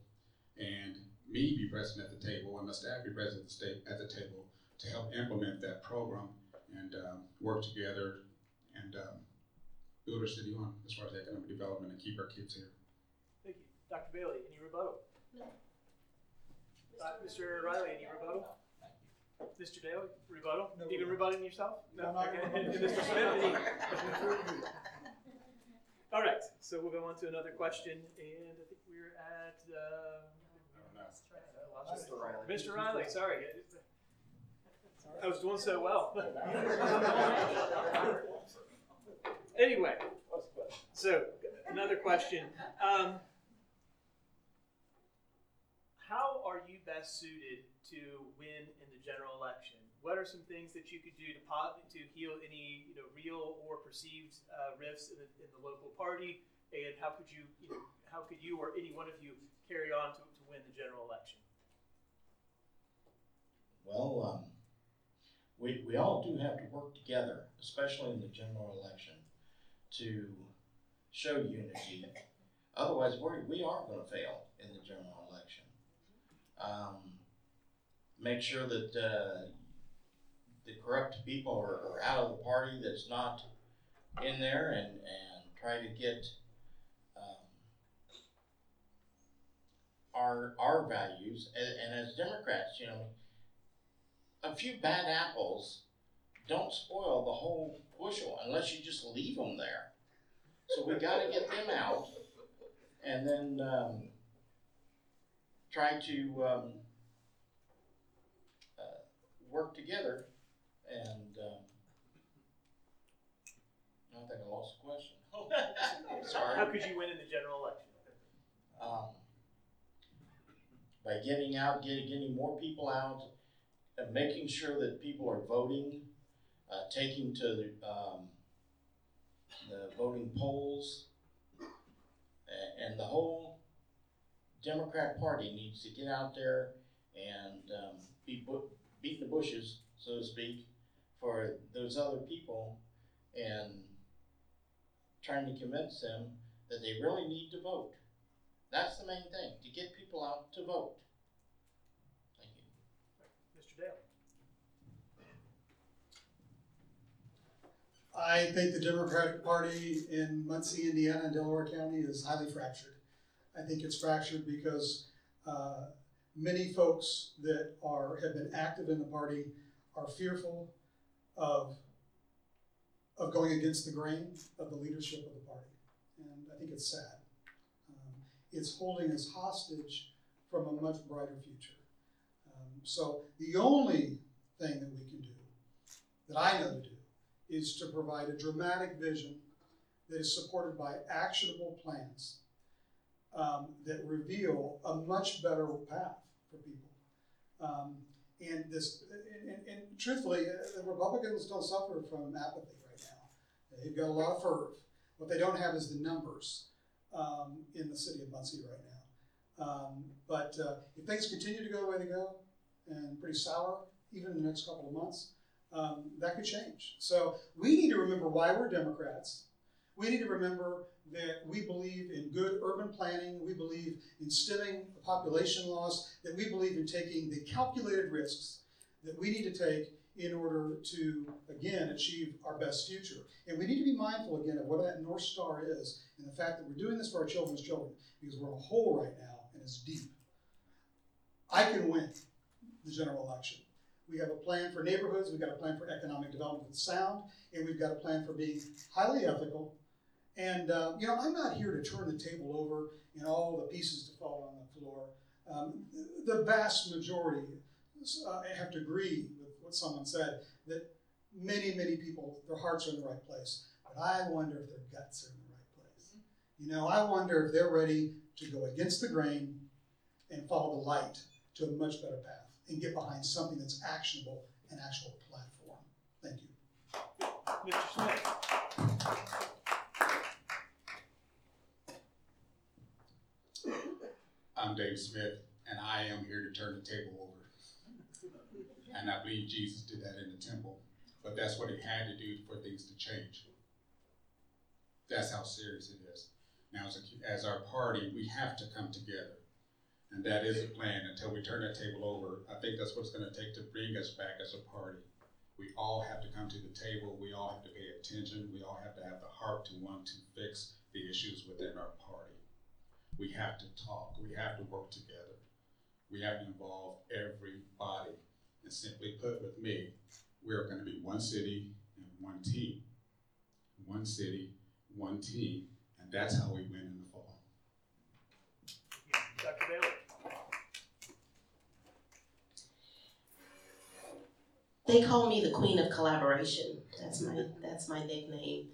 and me be present at the table and my staff be present at the state, at the table to help implement that program and, um, work together and, um, build our city on as far as economic development and keep our kids here. Thank you. Dr. Bailey, any rebuttal? Uh, Mr. Riley, any rebuttal? Mr. Daly, rebuttal? No Even rebutting yourself? No, not Okay. Mr. Smith, any? All right, so we'll go on to another question, and I think we're at, uh, Mr. Riley. Mr. Riley, sorry. I was doing so well. Anyway, so another question. Um, how are you best suited to win in the general election? What are some things that you could do to po- to heal any you know real or perceived uh, rifts in the, in the local party? And how could you, you know, how could you or any one of you carry on to, to win the general election? Well, um, we, we all do have to work together, especially in the general election, to show unity. Otherwise, we're, we are going to fail in the general election. Um, make sure that uh, the corrupt people are, are out of the party that's not in there and, and try to get um, our, our values. And, and as Democrats, you know, a few bad apples don't spoil the whole bushel unless you just leave them there. So we got to get them out, and then um, try to um, uh, work together. And um, I think I lost the question. Sorry. How could you win in the general election? um, by getting out, getting, getting more people out, and making sure that people are voting, uh, taking to the, um, the voting polls, a- and the whole Democrat Party needs to get out there and um, be bu- beat the bushes, so to speak, for those other people, and trying to convince them that they really need to vote. That's the main thing, to get people out to vote. Thank you. Mr. Dale. I think the Democratic Party in Muncie, Indiana, and Delaware County is highly fractured. I think it's fractured because uh, many folks that are have been active in the party are fearful of of going against the grain of the leadership of the party, and I think it's sad. Um, it's holding us hostage from a much brighter future. Um, so the only thing that we can do, that I know to do, is to provide a dramatic vision that is supported by actionable plans um, that reveal a much better path for people. Um, and this, and, and, truthfully, uh, the Republicans don't suffer from apathy right now. They've got a lot of fervor. What they don't have is the numbers um, in the city of Muncie right now. Um, but uh, if things continue to go the way they go, and pretty sour, even in the next couple of months, um, that could change. So we need to remember why we're Democrats. We need to remember that we believe in good urban planning. We believe in stemming population loss. That we believe in taking the calculated risks that we need to take in order to, again, achieve our best future. And we need to be mindful, again, of what that North Star is and the fact that we're doing this for our children's children because we're a hole right now and it's deep. I can win the general election. We have a plan for neighborhoods, we've got a plan for economic development with sound, and we've got a plan for being highly ethical. And, uh, you know, I'm not here to turn the table over and all the pieces to fall on the floor. Um, the vast majority uh, have to agree with what someone said that many, many people, their hearts are in the right place. But I wonder if their guts are in the right place. You know, I wonder if they're ready to go against the grain and follow the light to a much better path and get behind something that's actionable, an actual platform. Thank you. Mr. Smith? I'm Dave Smith, and I am here to turn the table over. And I believe Jesus did that in the temple, but that's what he had to do for things to change. That's how serious it is. Now, as, a, as our party, we have to come together. And that is the plan until we turn that table over. I think that's what it's going to take to bring us back as a party. We all have to come to the table. We all have to pay attention. We all have to have the heart to want to fix the issues within our party. We have to talk. We have to work together. We have to involve everybody. And simply put, with me, we're going to be one city and one team. One city, one team. And that's how we win in the fall. Dr. Bailey? They call me the queen of collaboration. That's my that's my nickname.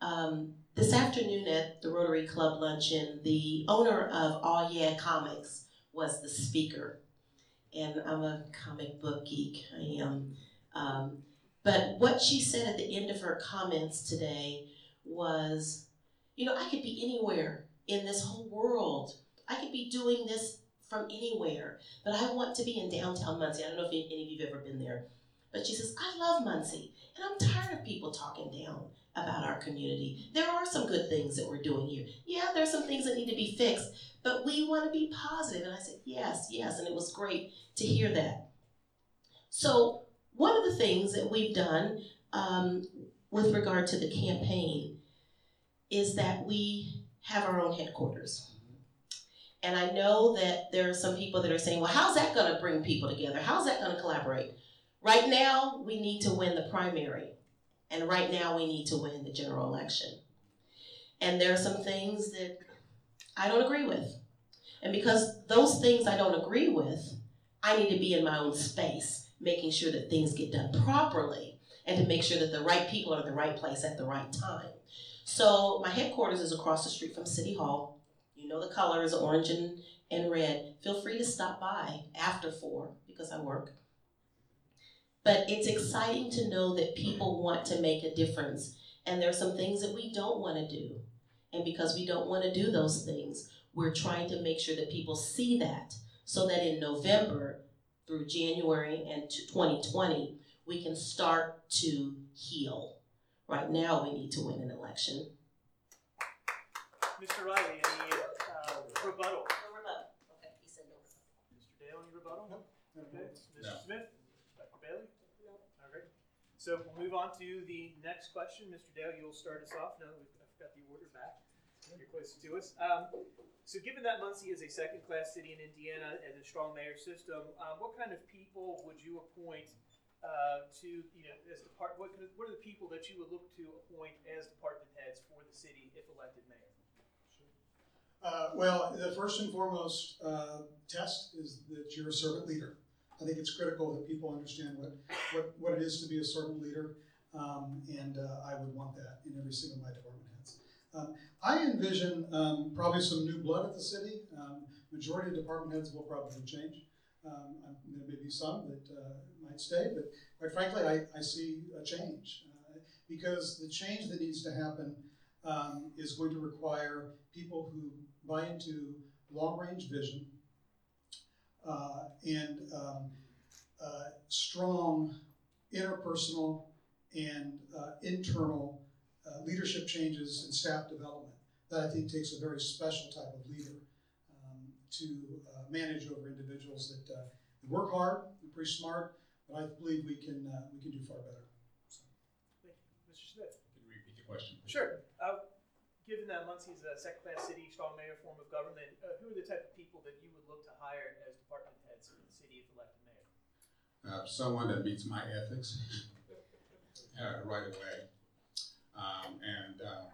Um, this afternoon at the Rotary Club luncheon, the owner of Aw Yeah Comics was the speaker, and I'm a comic book geek. I am. Um, but what she said at the end of her comments today was, you know, I could be anywhere in this whole world. I could be doing this from anywhere, but I want to be in downtown Muncie. I don't know if any of you've ever been there. But she says, I love Muncie, and I'm tired of people talking down about our community. There are some good things that we're doing here. Yeah, there's some things that need to be fixed, but we want to be positive. And I said, yes, yes, and it was great to hear that. So, one of the things that we've done um, with regard to the campaign is that we have our own headquarters. And I know that there are some people that are saying, well, how's that going to bring people together? How's that going to collaborate? Right now, we need to win the primary. And right now, we need to win the general election. And there are some things that I don't agree with. And because those things I don't agree with, I need to be in my own space, making sure that things get done properly and to make sure that the right people are in the right place at the right time. So, my headquarters is across the street from City Hall. You know the colors, orange and, and red. Feel free to stop by after four because I work. But it's exciting to know that people want to make a difference. And there are some things that we don't want to do. And because we don't want to do those things, we're trying to make sure that people see that so that in November through January and 2020, we can start to heal. Right now, we need to win an election. Mr. Riley, any uh, rebuttal? No rebuttal. Okay, he said no Mr. Dale, any rebuttal? No. Okay. Mr. No. Smith? Dr. Bailey? No. All right. So we'll move on to the next question. Mr. Dale, you'll start us off. Now that we've got the order back. You're closer to us. Um, so given that Muncie is a second-class city in Indiana and a strong mayor system, um, what kind of people would you appoint uh, to, you know, as depart, what, what are the people that you would look to appoint as department heads for the city if elected mayor? Uh, well, the first and foremost uh, test is that you're a servant leader. I think it's critical that people understand what, what, what it is to be a servant leader, um, and uh, I would want that in every single of my department heads. Um, I envision um, probably some new blood at the city. Um, majority of department heads will probably change. Um, there may be some that uh, might stay, but quite frankly, I, I see a change uh, because the change that needs to happen is going to require people who buy into long-range vision uh, and um, uh, strong interpersonal and uh, internal uh, leadership changes and staff development. That I think takes a very special type of leader um, to uh, manage over individuals that uh, work hard, they're pretty smart, but I believe we can uh, we can do far better. Thank you. Mr. Smith? Can you repeat the question? please? Sure. Given that Muncie's a second-class city, strong mayor form of government, uh, who are the type of people that you would look to hire as department heads in the city if elected mayor? Uh, someone that meets my ethics uh, right away. Um, and uh,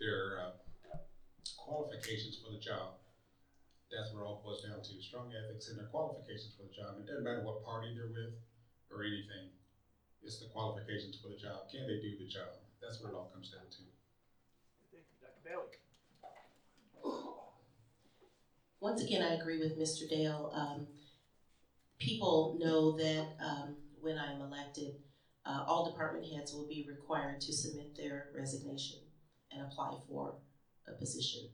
their uh, qualifications for the job. That's what it all boils down to strong ethics and their qualifications for the job. It doesn't matter what party they're with or anything, it's the qualifications for the job. Can they do the job? That's what it all comes down to. Thank you, Dr. Bailey. Once again, I agree with Mr. Dale. Um, people know that um, when I'm elected, uh, all department heads will be required to submit their resignation and apply for a position.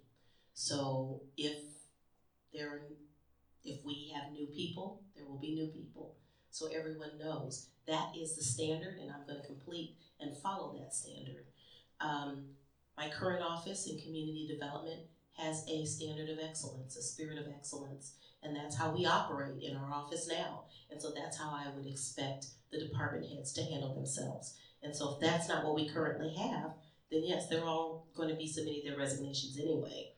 So if there, if we have new people, there will be new people. So everyone knows that is the standard, and I'm going to complete and follow that standard. Um, my current office in community development has a standard of excellence, a spirit of excellence, and that's how we operate in our office now. And so that's how I would expect the department heads to handle themselves. And so if that's not what we currently have, then yes, they're all going to be submitting their resignations anyway.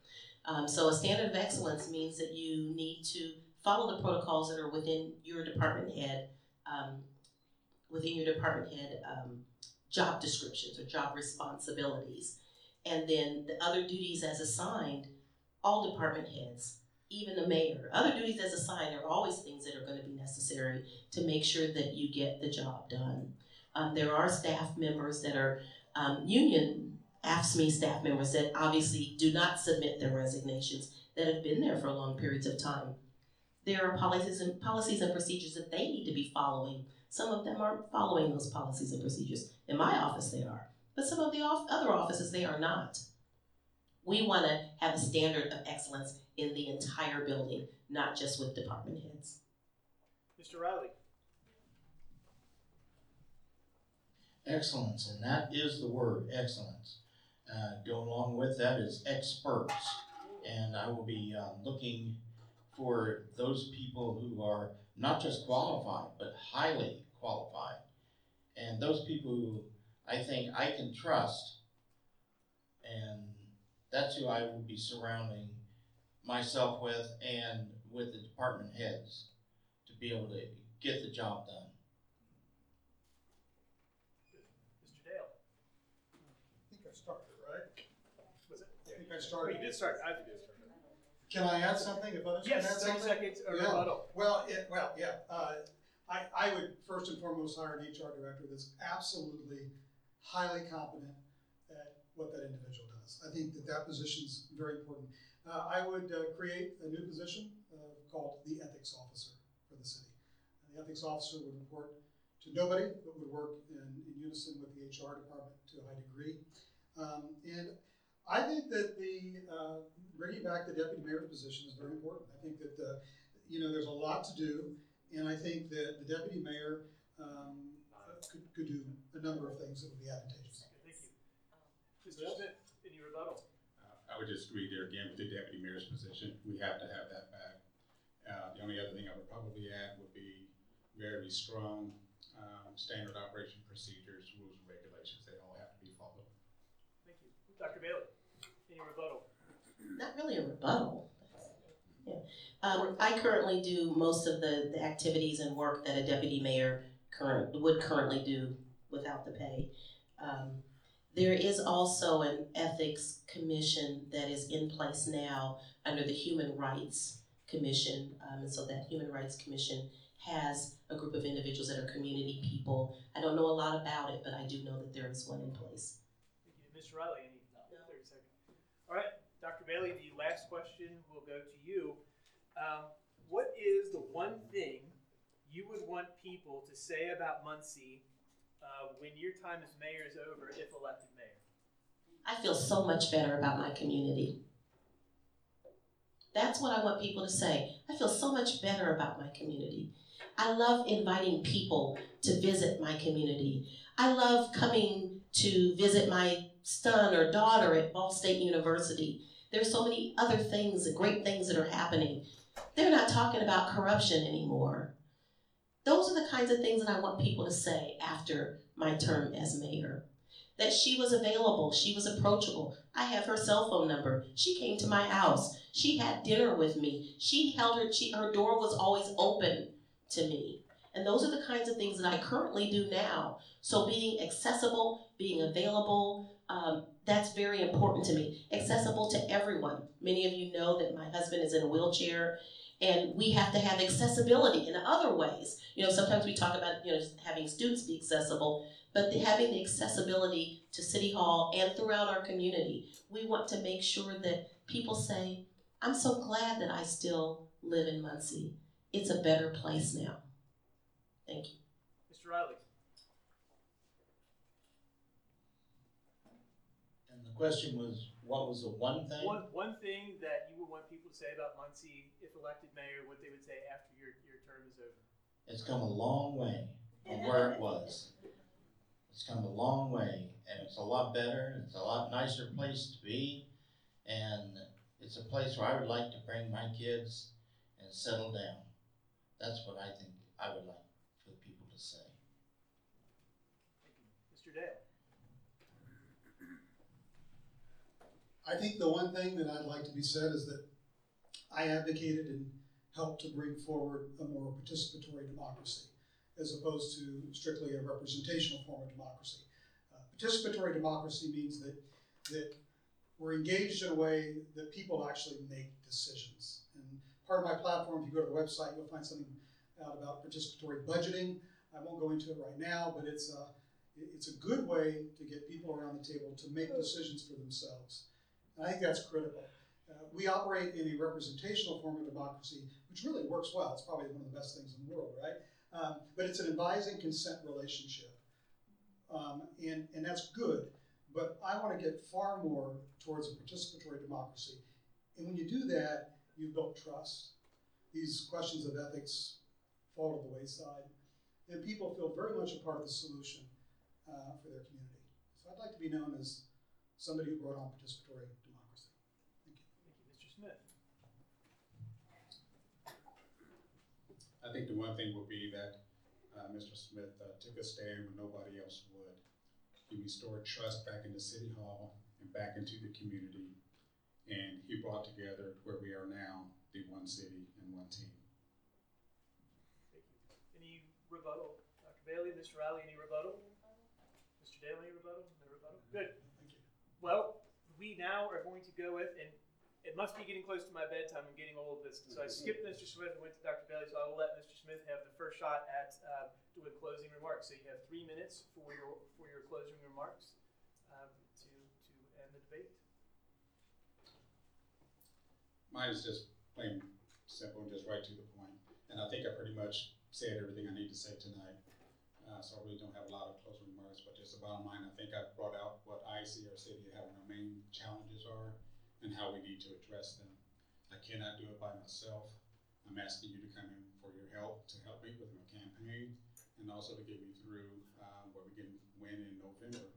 Um, so a standard of excellence means that you need to follow the protocols that are within your department head, um, within your department head um, job descriptions or job responsibilities. And then the other duties as assigned, all department heads, even the mayor, other duties as assigned are always things that are going to be necessary to make sure that you get the job done. Um, there are staff members that are um, union AFSCME staff members that obviously do not submit their resignations that have been there for long periods of time. There are policies and policies and procedures that they need to be following. Some of them aren't following those policies and procedures. In my office, they are, but some of the off- other offices they are not. We want to have a standard of excellence in the entire building, not just with department heads. Mr. Riley? Excellence, and that is the word, excellence. Uh, go along with that is experts. And I will be um, looking for those people who are not just qualified, but highly qualified. And those people who I think I can trust. And that's who I will be surrounding myself with and with the department heads to be able to get the job done. Mr. Dale? I think I started, right? Was it? I think I Oh, started. you did start. I, did start. Can I add something if others can add yes, 30 something? seconds or Yeah. rebuttal. Well, it, well, yeah. Uh, I, I would first and foremost hire an HR director that's absolutely highly competent at what that individual does. I think that that position is very important. Uh, I would uh, create a new position uh, called the ethics officer for the city. And the ethics officer would report to nobody, but would work in, in unison with the HR department to a high degree. Um, and I think that the uh, bringing back the deputy mayor's position is very important. I think that uh, you know there's a lot to do, and I think that the deputy mayor um, could, could do a number of things that would be advantageous. Thank you. Mr. Smith, any rebuttal? Uh, I would just agree there again with the deputy mayor's position. We have to have that back. Uh, the only other thing I would probably add would be very strong um, standard operation procedures, rules and regulations, they all have to be followed. Thank you. Dr. Bailey, any rebuttal? Not really a rebuttal. Yeah. Um, I currently do most of the, the activities and work that a deputy mayor current, would currently do without the pay. Um, there is also an ethics commission that is in place now under the Human Rights Commission. Um, and so that Human Rights Commission has a group of individuals that are community people. I don't know a lot about it, but I do know that there is one in place. Thank you. Mr. Riley, any, thirty seconds. All right, Dr. Bailey, the last question will go to you. Um, what is the one thing you would want people to say about Muncie uh, when your time as mayor is over, if elected mayor? I feel so much better about my community. That's what I want people to say. I feel so much better about my community. I love inviting people to visit my community. I love coming to visit my son or daughter at Ball State University. There's so many other things, great things that are happening. They're not talking about corruption anymore. Those are the kinds of things that I want people to say after my term as mayor that she was available, she was approachable. I have her cell phone number. She came to my house. She had dinner with me. She held her she, her door was always open to me. And those are the kinds of things that I currently do now. So being accessible, being available, um, that's very important to me. Accessible to everyone. Many of you know that my husband is in a wheelchair and we have to have accessibility in other ways. You know, sometimes we talk about, you know, having students be accessible, but the, having the accessibility to City Hall and throughout our community, we want to make sure that people say, I'm so glad that I still live in Muncie. It's a better place now. Thank you. Mr. Riley. And the question was, what was the one thing? One, one thing that you would want people to say about Muncie, if elected mayor, what they would say after your, your term is over. It's come a long way from where it was. It's come a long way, and it's a lot better, it's a lot nicer place to be, and it's a place where I would like to bring my kids and settle down. That's what I think I would like for people to say. Thank you. Mr. Dale. I think the one thing that I'd like to be said is that I advocated and helped to bring forward a more participatory democracy as opposed to strictly a representational form of democracy. Uh, participatory democracy means that, that we're engaged in a way that people actually make decisions. And part of my platform, if you go to the website, you'll find something out about participatory budgeting. I won't go into it right now, but it's a, it's a good way to get people around the table to make decisions for themselves. And I think that's critical. Uh, we operate in a representational form of democracy, which really works well. It's probably one of the best things in the world, right? Um, but it's an advising consent relationship. Um, and, and that's good. But I want to get far more towards a participatory democracy. And when you do that, you've built trust. These questions of ethics fall to the wayside. And people feel very much a part of the solution uh, for their community. So I'd like to be known as somebody who brought on participatory democracy. Thank you. Thank you. Mr. Smith. I think the one thing would be that uh, Mr. Smith uh, took a stand when nobody else would. He restored trust back into City Hall and back into the community, and he brought together where we are now, the one city and one team. Thank you. Any rebuttal? Dr. Bailey, Mr. Riley, any rebuttal? Mr. Dale, any rebuttal? No rebuttal? Good. Thank you. Well, we now are going to go with, and it must be getting close to my bedtime. I'm getting old. This, so I skipped Mr. Smith and went to Dr. Bailey. So I will let Mr. Smith have the first shot at uh, doing closing remarks. So you have three minutes for your for your closing remarks um, to to end the debate. Mine is just plain simple and just right to the point. And I think I pretty much said everything I need to say tonight. Uh, so I really don't have a lot of closing remarks, but just the bottom line, I think I brought out what I see our city having our main challenges are and how we need to address them. I cannot do it by myself. I'm asking you to come in for your help, to help me with my campaign, and also to get me through um, where we can win in November.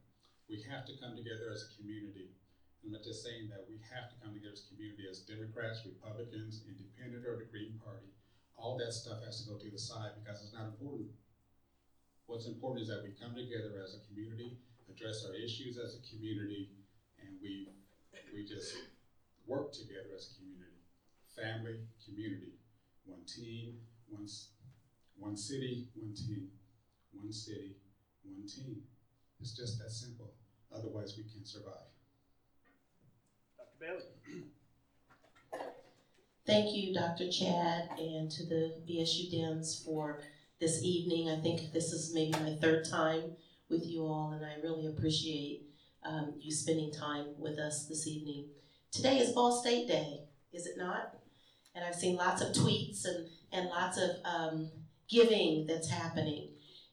We have to come together as a community. I'm not just saying that we have to come together as a community as Democrats, Republicans, Independent, or the Green Party. All that stuff has to go to the side because it's not important. What's important is that we come together as a community, address our issues as a community, and we, we just work together as a community. Family, community, one team, one, one city, one team, one city, one team. It's just that simple. Otherwise, we can't survive. Dr. Bailey? Thank you, Dr. Chad, and to the BSU Dems for this evening. I think this is maybe my third time with you all, and I really appreciate um, you spending time with us this evening. Today is Ball State Day, is it not? And I've seen lots of tweets and, and lots of um, giving that's happening.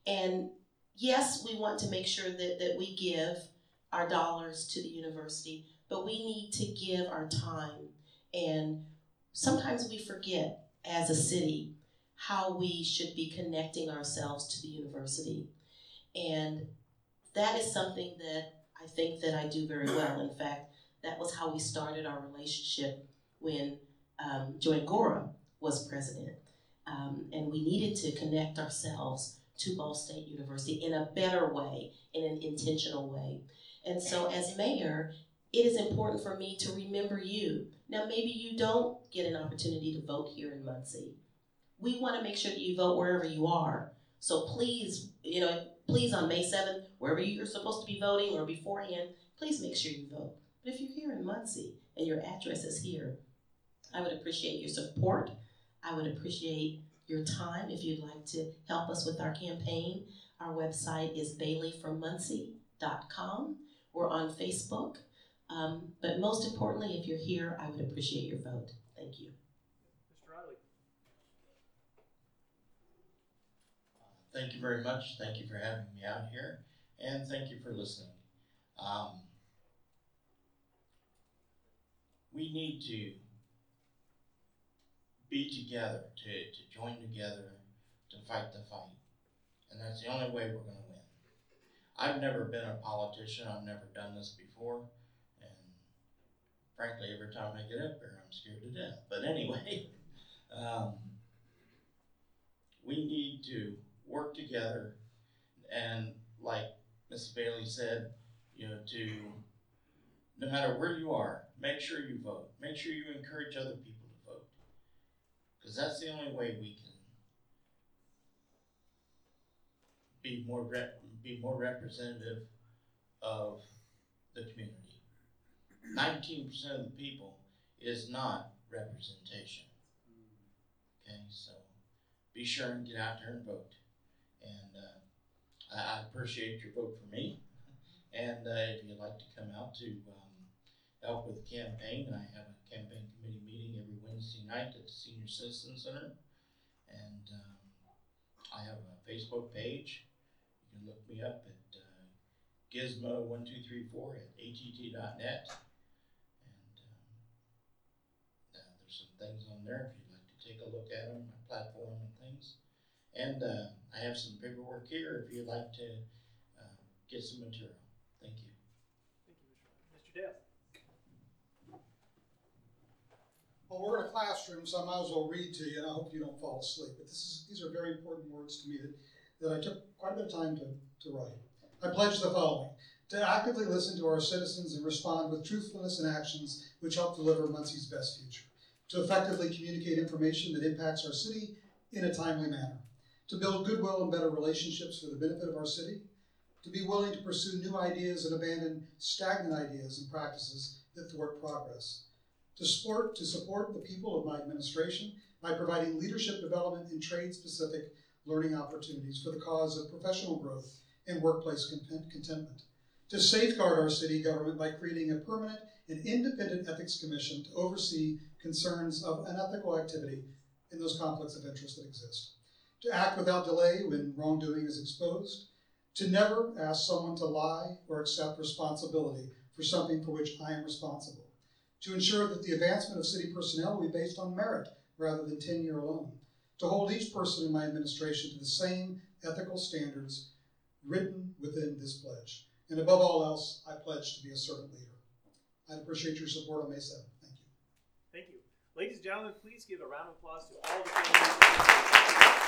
And yes, we want to make sure that, that we give our dollars to the university, but we need to give our time and sometimes we forget as a city how we should be connecting ourselves to the university. And that is something that think that I do very well. In fact, that was how we started our relationship when um, Jo Ann Gora was president. Um, and we needed to connect ourselves to Ball State University in a better way, in an intentional way. And so, as mayor, it is important for me to remember you now, maybe you don't get an opportunity to vote here in Muncie. We want to make sure that you vote wherever you are. So please, you know, please on May 7th, wherever you're supposed to be voting or beforehand, please make sure you vote. But if you're here in Muncie and your address is here, I would appreciate your support. I would appreciate your time if you'd like to help us with our campaign. Our website is baileyfrommuncie.com. We're on Facebook. Um, but most importantly, if you're here, I would appreciate your vote. Thank you. Mr. Riley? Thank you very much. Thank you for having me out here, and thank you for listening. Um, we need to be together, to, to join together, to fight the fight. And that's the only way we're going to win. I've never been a politician, I've never done this before, and frankly, every time I get up there, I'm scared to death. But anyway, um, we need to work together and like Ms. Bailey said, you know, to no matter where you are, make sure you vote. Make sure you encourage other people to vote. Because that's the only way we can be more rep- be more representative of the community. Nineteen percent of the people is not representation. Mm. Okay, so be sure and get out there and vote. I appreciate your vote for me. And uh, if you'd like to come out to um, help with the campaign, I have a campaign committee meeting every Wednesday night at the Senior Citizen Center. And um, I have a Facebook page. You can look me up at uh, gizmo1234 at att.net. And um, uh, there's some things on there if you'd like to take a look at them, my platform and uh, I have some paperwork here if you'd like to uh, get some material. Thank you. Thank you, Mr. Riley. Mr. Dale? Well, we're in a classroom, so I might as well read to you, and I hope you don't fall asleep. But this is, these are very important words to me that, that I took quite a bit of time to, to write. I pledge the following to actively listen to our citizens and respond with truthfulness and actions which help deliver Muncie's best future, to effectively communicate information that impacts our city in a timely manner, to build goodwill and better relationships for the benefit of our city, to be willing to pursue new ideas and abandon stagnant ideas and practices that thwart progress to support to support the people of my administration by providing leadership development and trade-specific learning opportunities for the cause of professional growth and workplace content- contentment. To safeguard our city government by creating a permanent and independent ethics commission to oversee concerns of unethical activity in those conflicts of interest that exist. To act without delay when wrongdoing is exposed. To never ask someone to lie or accept responsibility for something for which I am responsible to ensure that the advancement of city personnel will be based on merit rather than tenure alone, to hold each person in my administration to the same ethical standards written within this pledge. And above all else, I pledge to be a servant leader. I appreciate your support on May 7th. Thank you. Thank you. Ladies and gentlemen, please give a round of applause to all the candidates.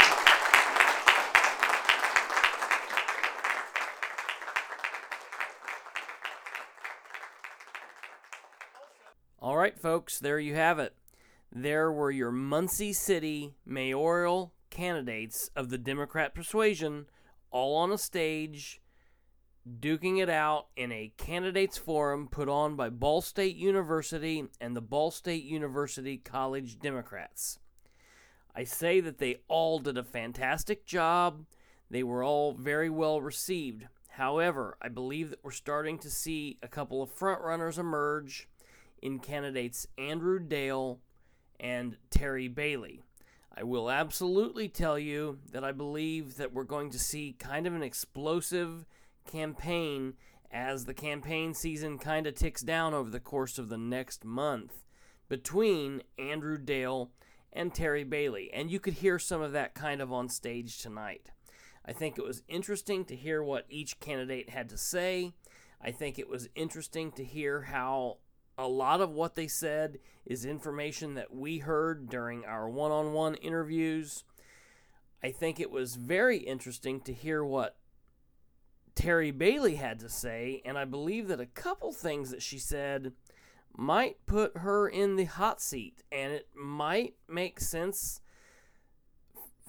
All right, folks, there you have it. There were your Muncie City mayoral candidates of the Democrat persuasion all on a stage duking it out in a candidates forum put on by Ball State University and the Ball State University College Democrats. I say that they all did a fantastic job. They were all very well received. However, I believe that we're starting to see a couple of frontrunners emerge in candidates Andrew Dale and Terry Bailey. I will absolutely tell you that I believe that we're going to see kind of an explosive campaign as the campaign season kind of ticks down over the course of the next month between Andrew Dale and Terry Bailey. And you could hear some of that kind of on stage tonight. I think it was interesting to hear what each candidate had to say. I think it was interesting to hear how a lot of what they said is information that we heard during our one on one interviews. I think it was very interesting to hear what Terry Bailey had to say, and I believe that a couple things that she said might put her in the hot seat, and it might make sense,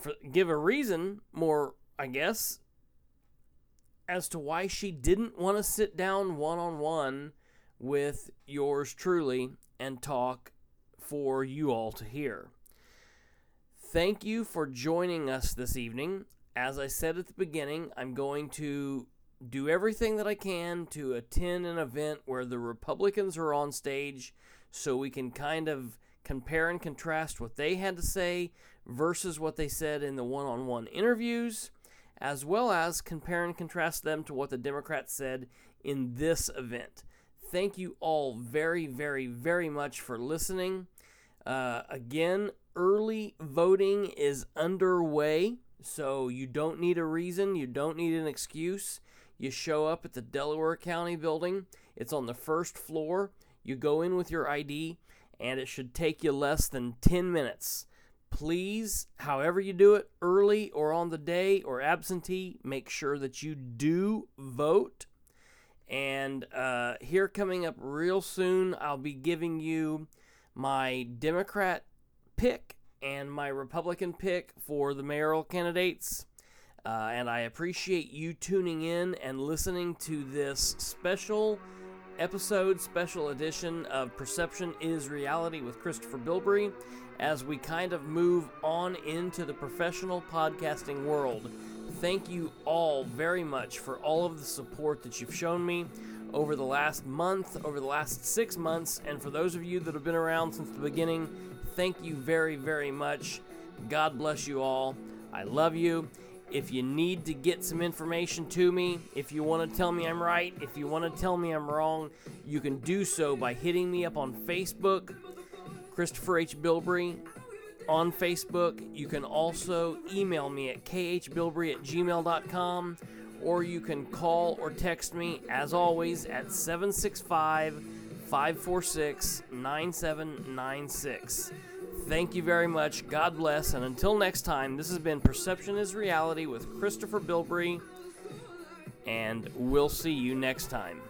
for, give a reason more, I guess, as to why she didn't want to sit down one on one with yours truly and talk for you all to hear. Thank you for joining us this evening. As I said at the beginning, I'm going to do everything that I can to attend an event where the Republicans are on stage so we can kind of compare and contrast what they had to say versus what they said in the one on one interviews, as well as compare and contrast them to what the Democrats said in this event. Thank you all very, very, very much for listening. Uh, again, early voting is underway, so you don't need a reason, you don't need an excuse. You show up at the Delaware County building, it's on the first floor. You go in with your ID, and it should take you less than 10 minutes. Please, however you do it, early or on the day or absentee, make sure that you do vote. And uh, here coming up real soon, I'll be giving you my Democrat pick and my Republican pick for the mayoral candidates. Uh, and I appreciate you tuning in and listening to this special episode, special edition of Perception is Reality with Christopher Bilbrey as we kind of move on into the professional podcasting world. Thank you all very much for all of the support that you've shown me over the last month, over the last six months, and for those of you that have been around since the beginning, thank you very, very much. God bless you all. I love you. If you need to get some information to me, if you want to tell me I'm right, if you want to tell me I'm wrong, you can do so by hitting me up on Facebook, Christopher H. Bilbrey on Facebook. You can also email me at khbilbrey at gmail.com or you can call or text me, as always, at 765 546 9796. Thank you very much. God bless. And until next time, this has been Perception is Reality with Christopher Bilbrey. And we'll see you next time.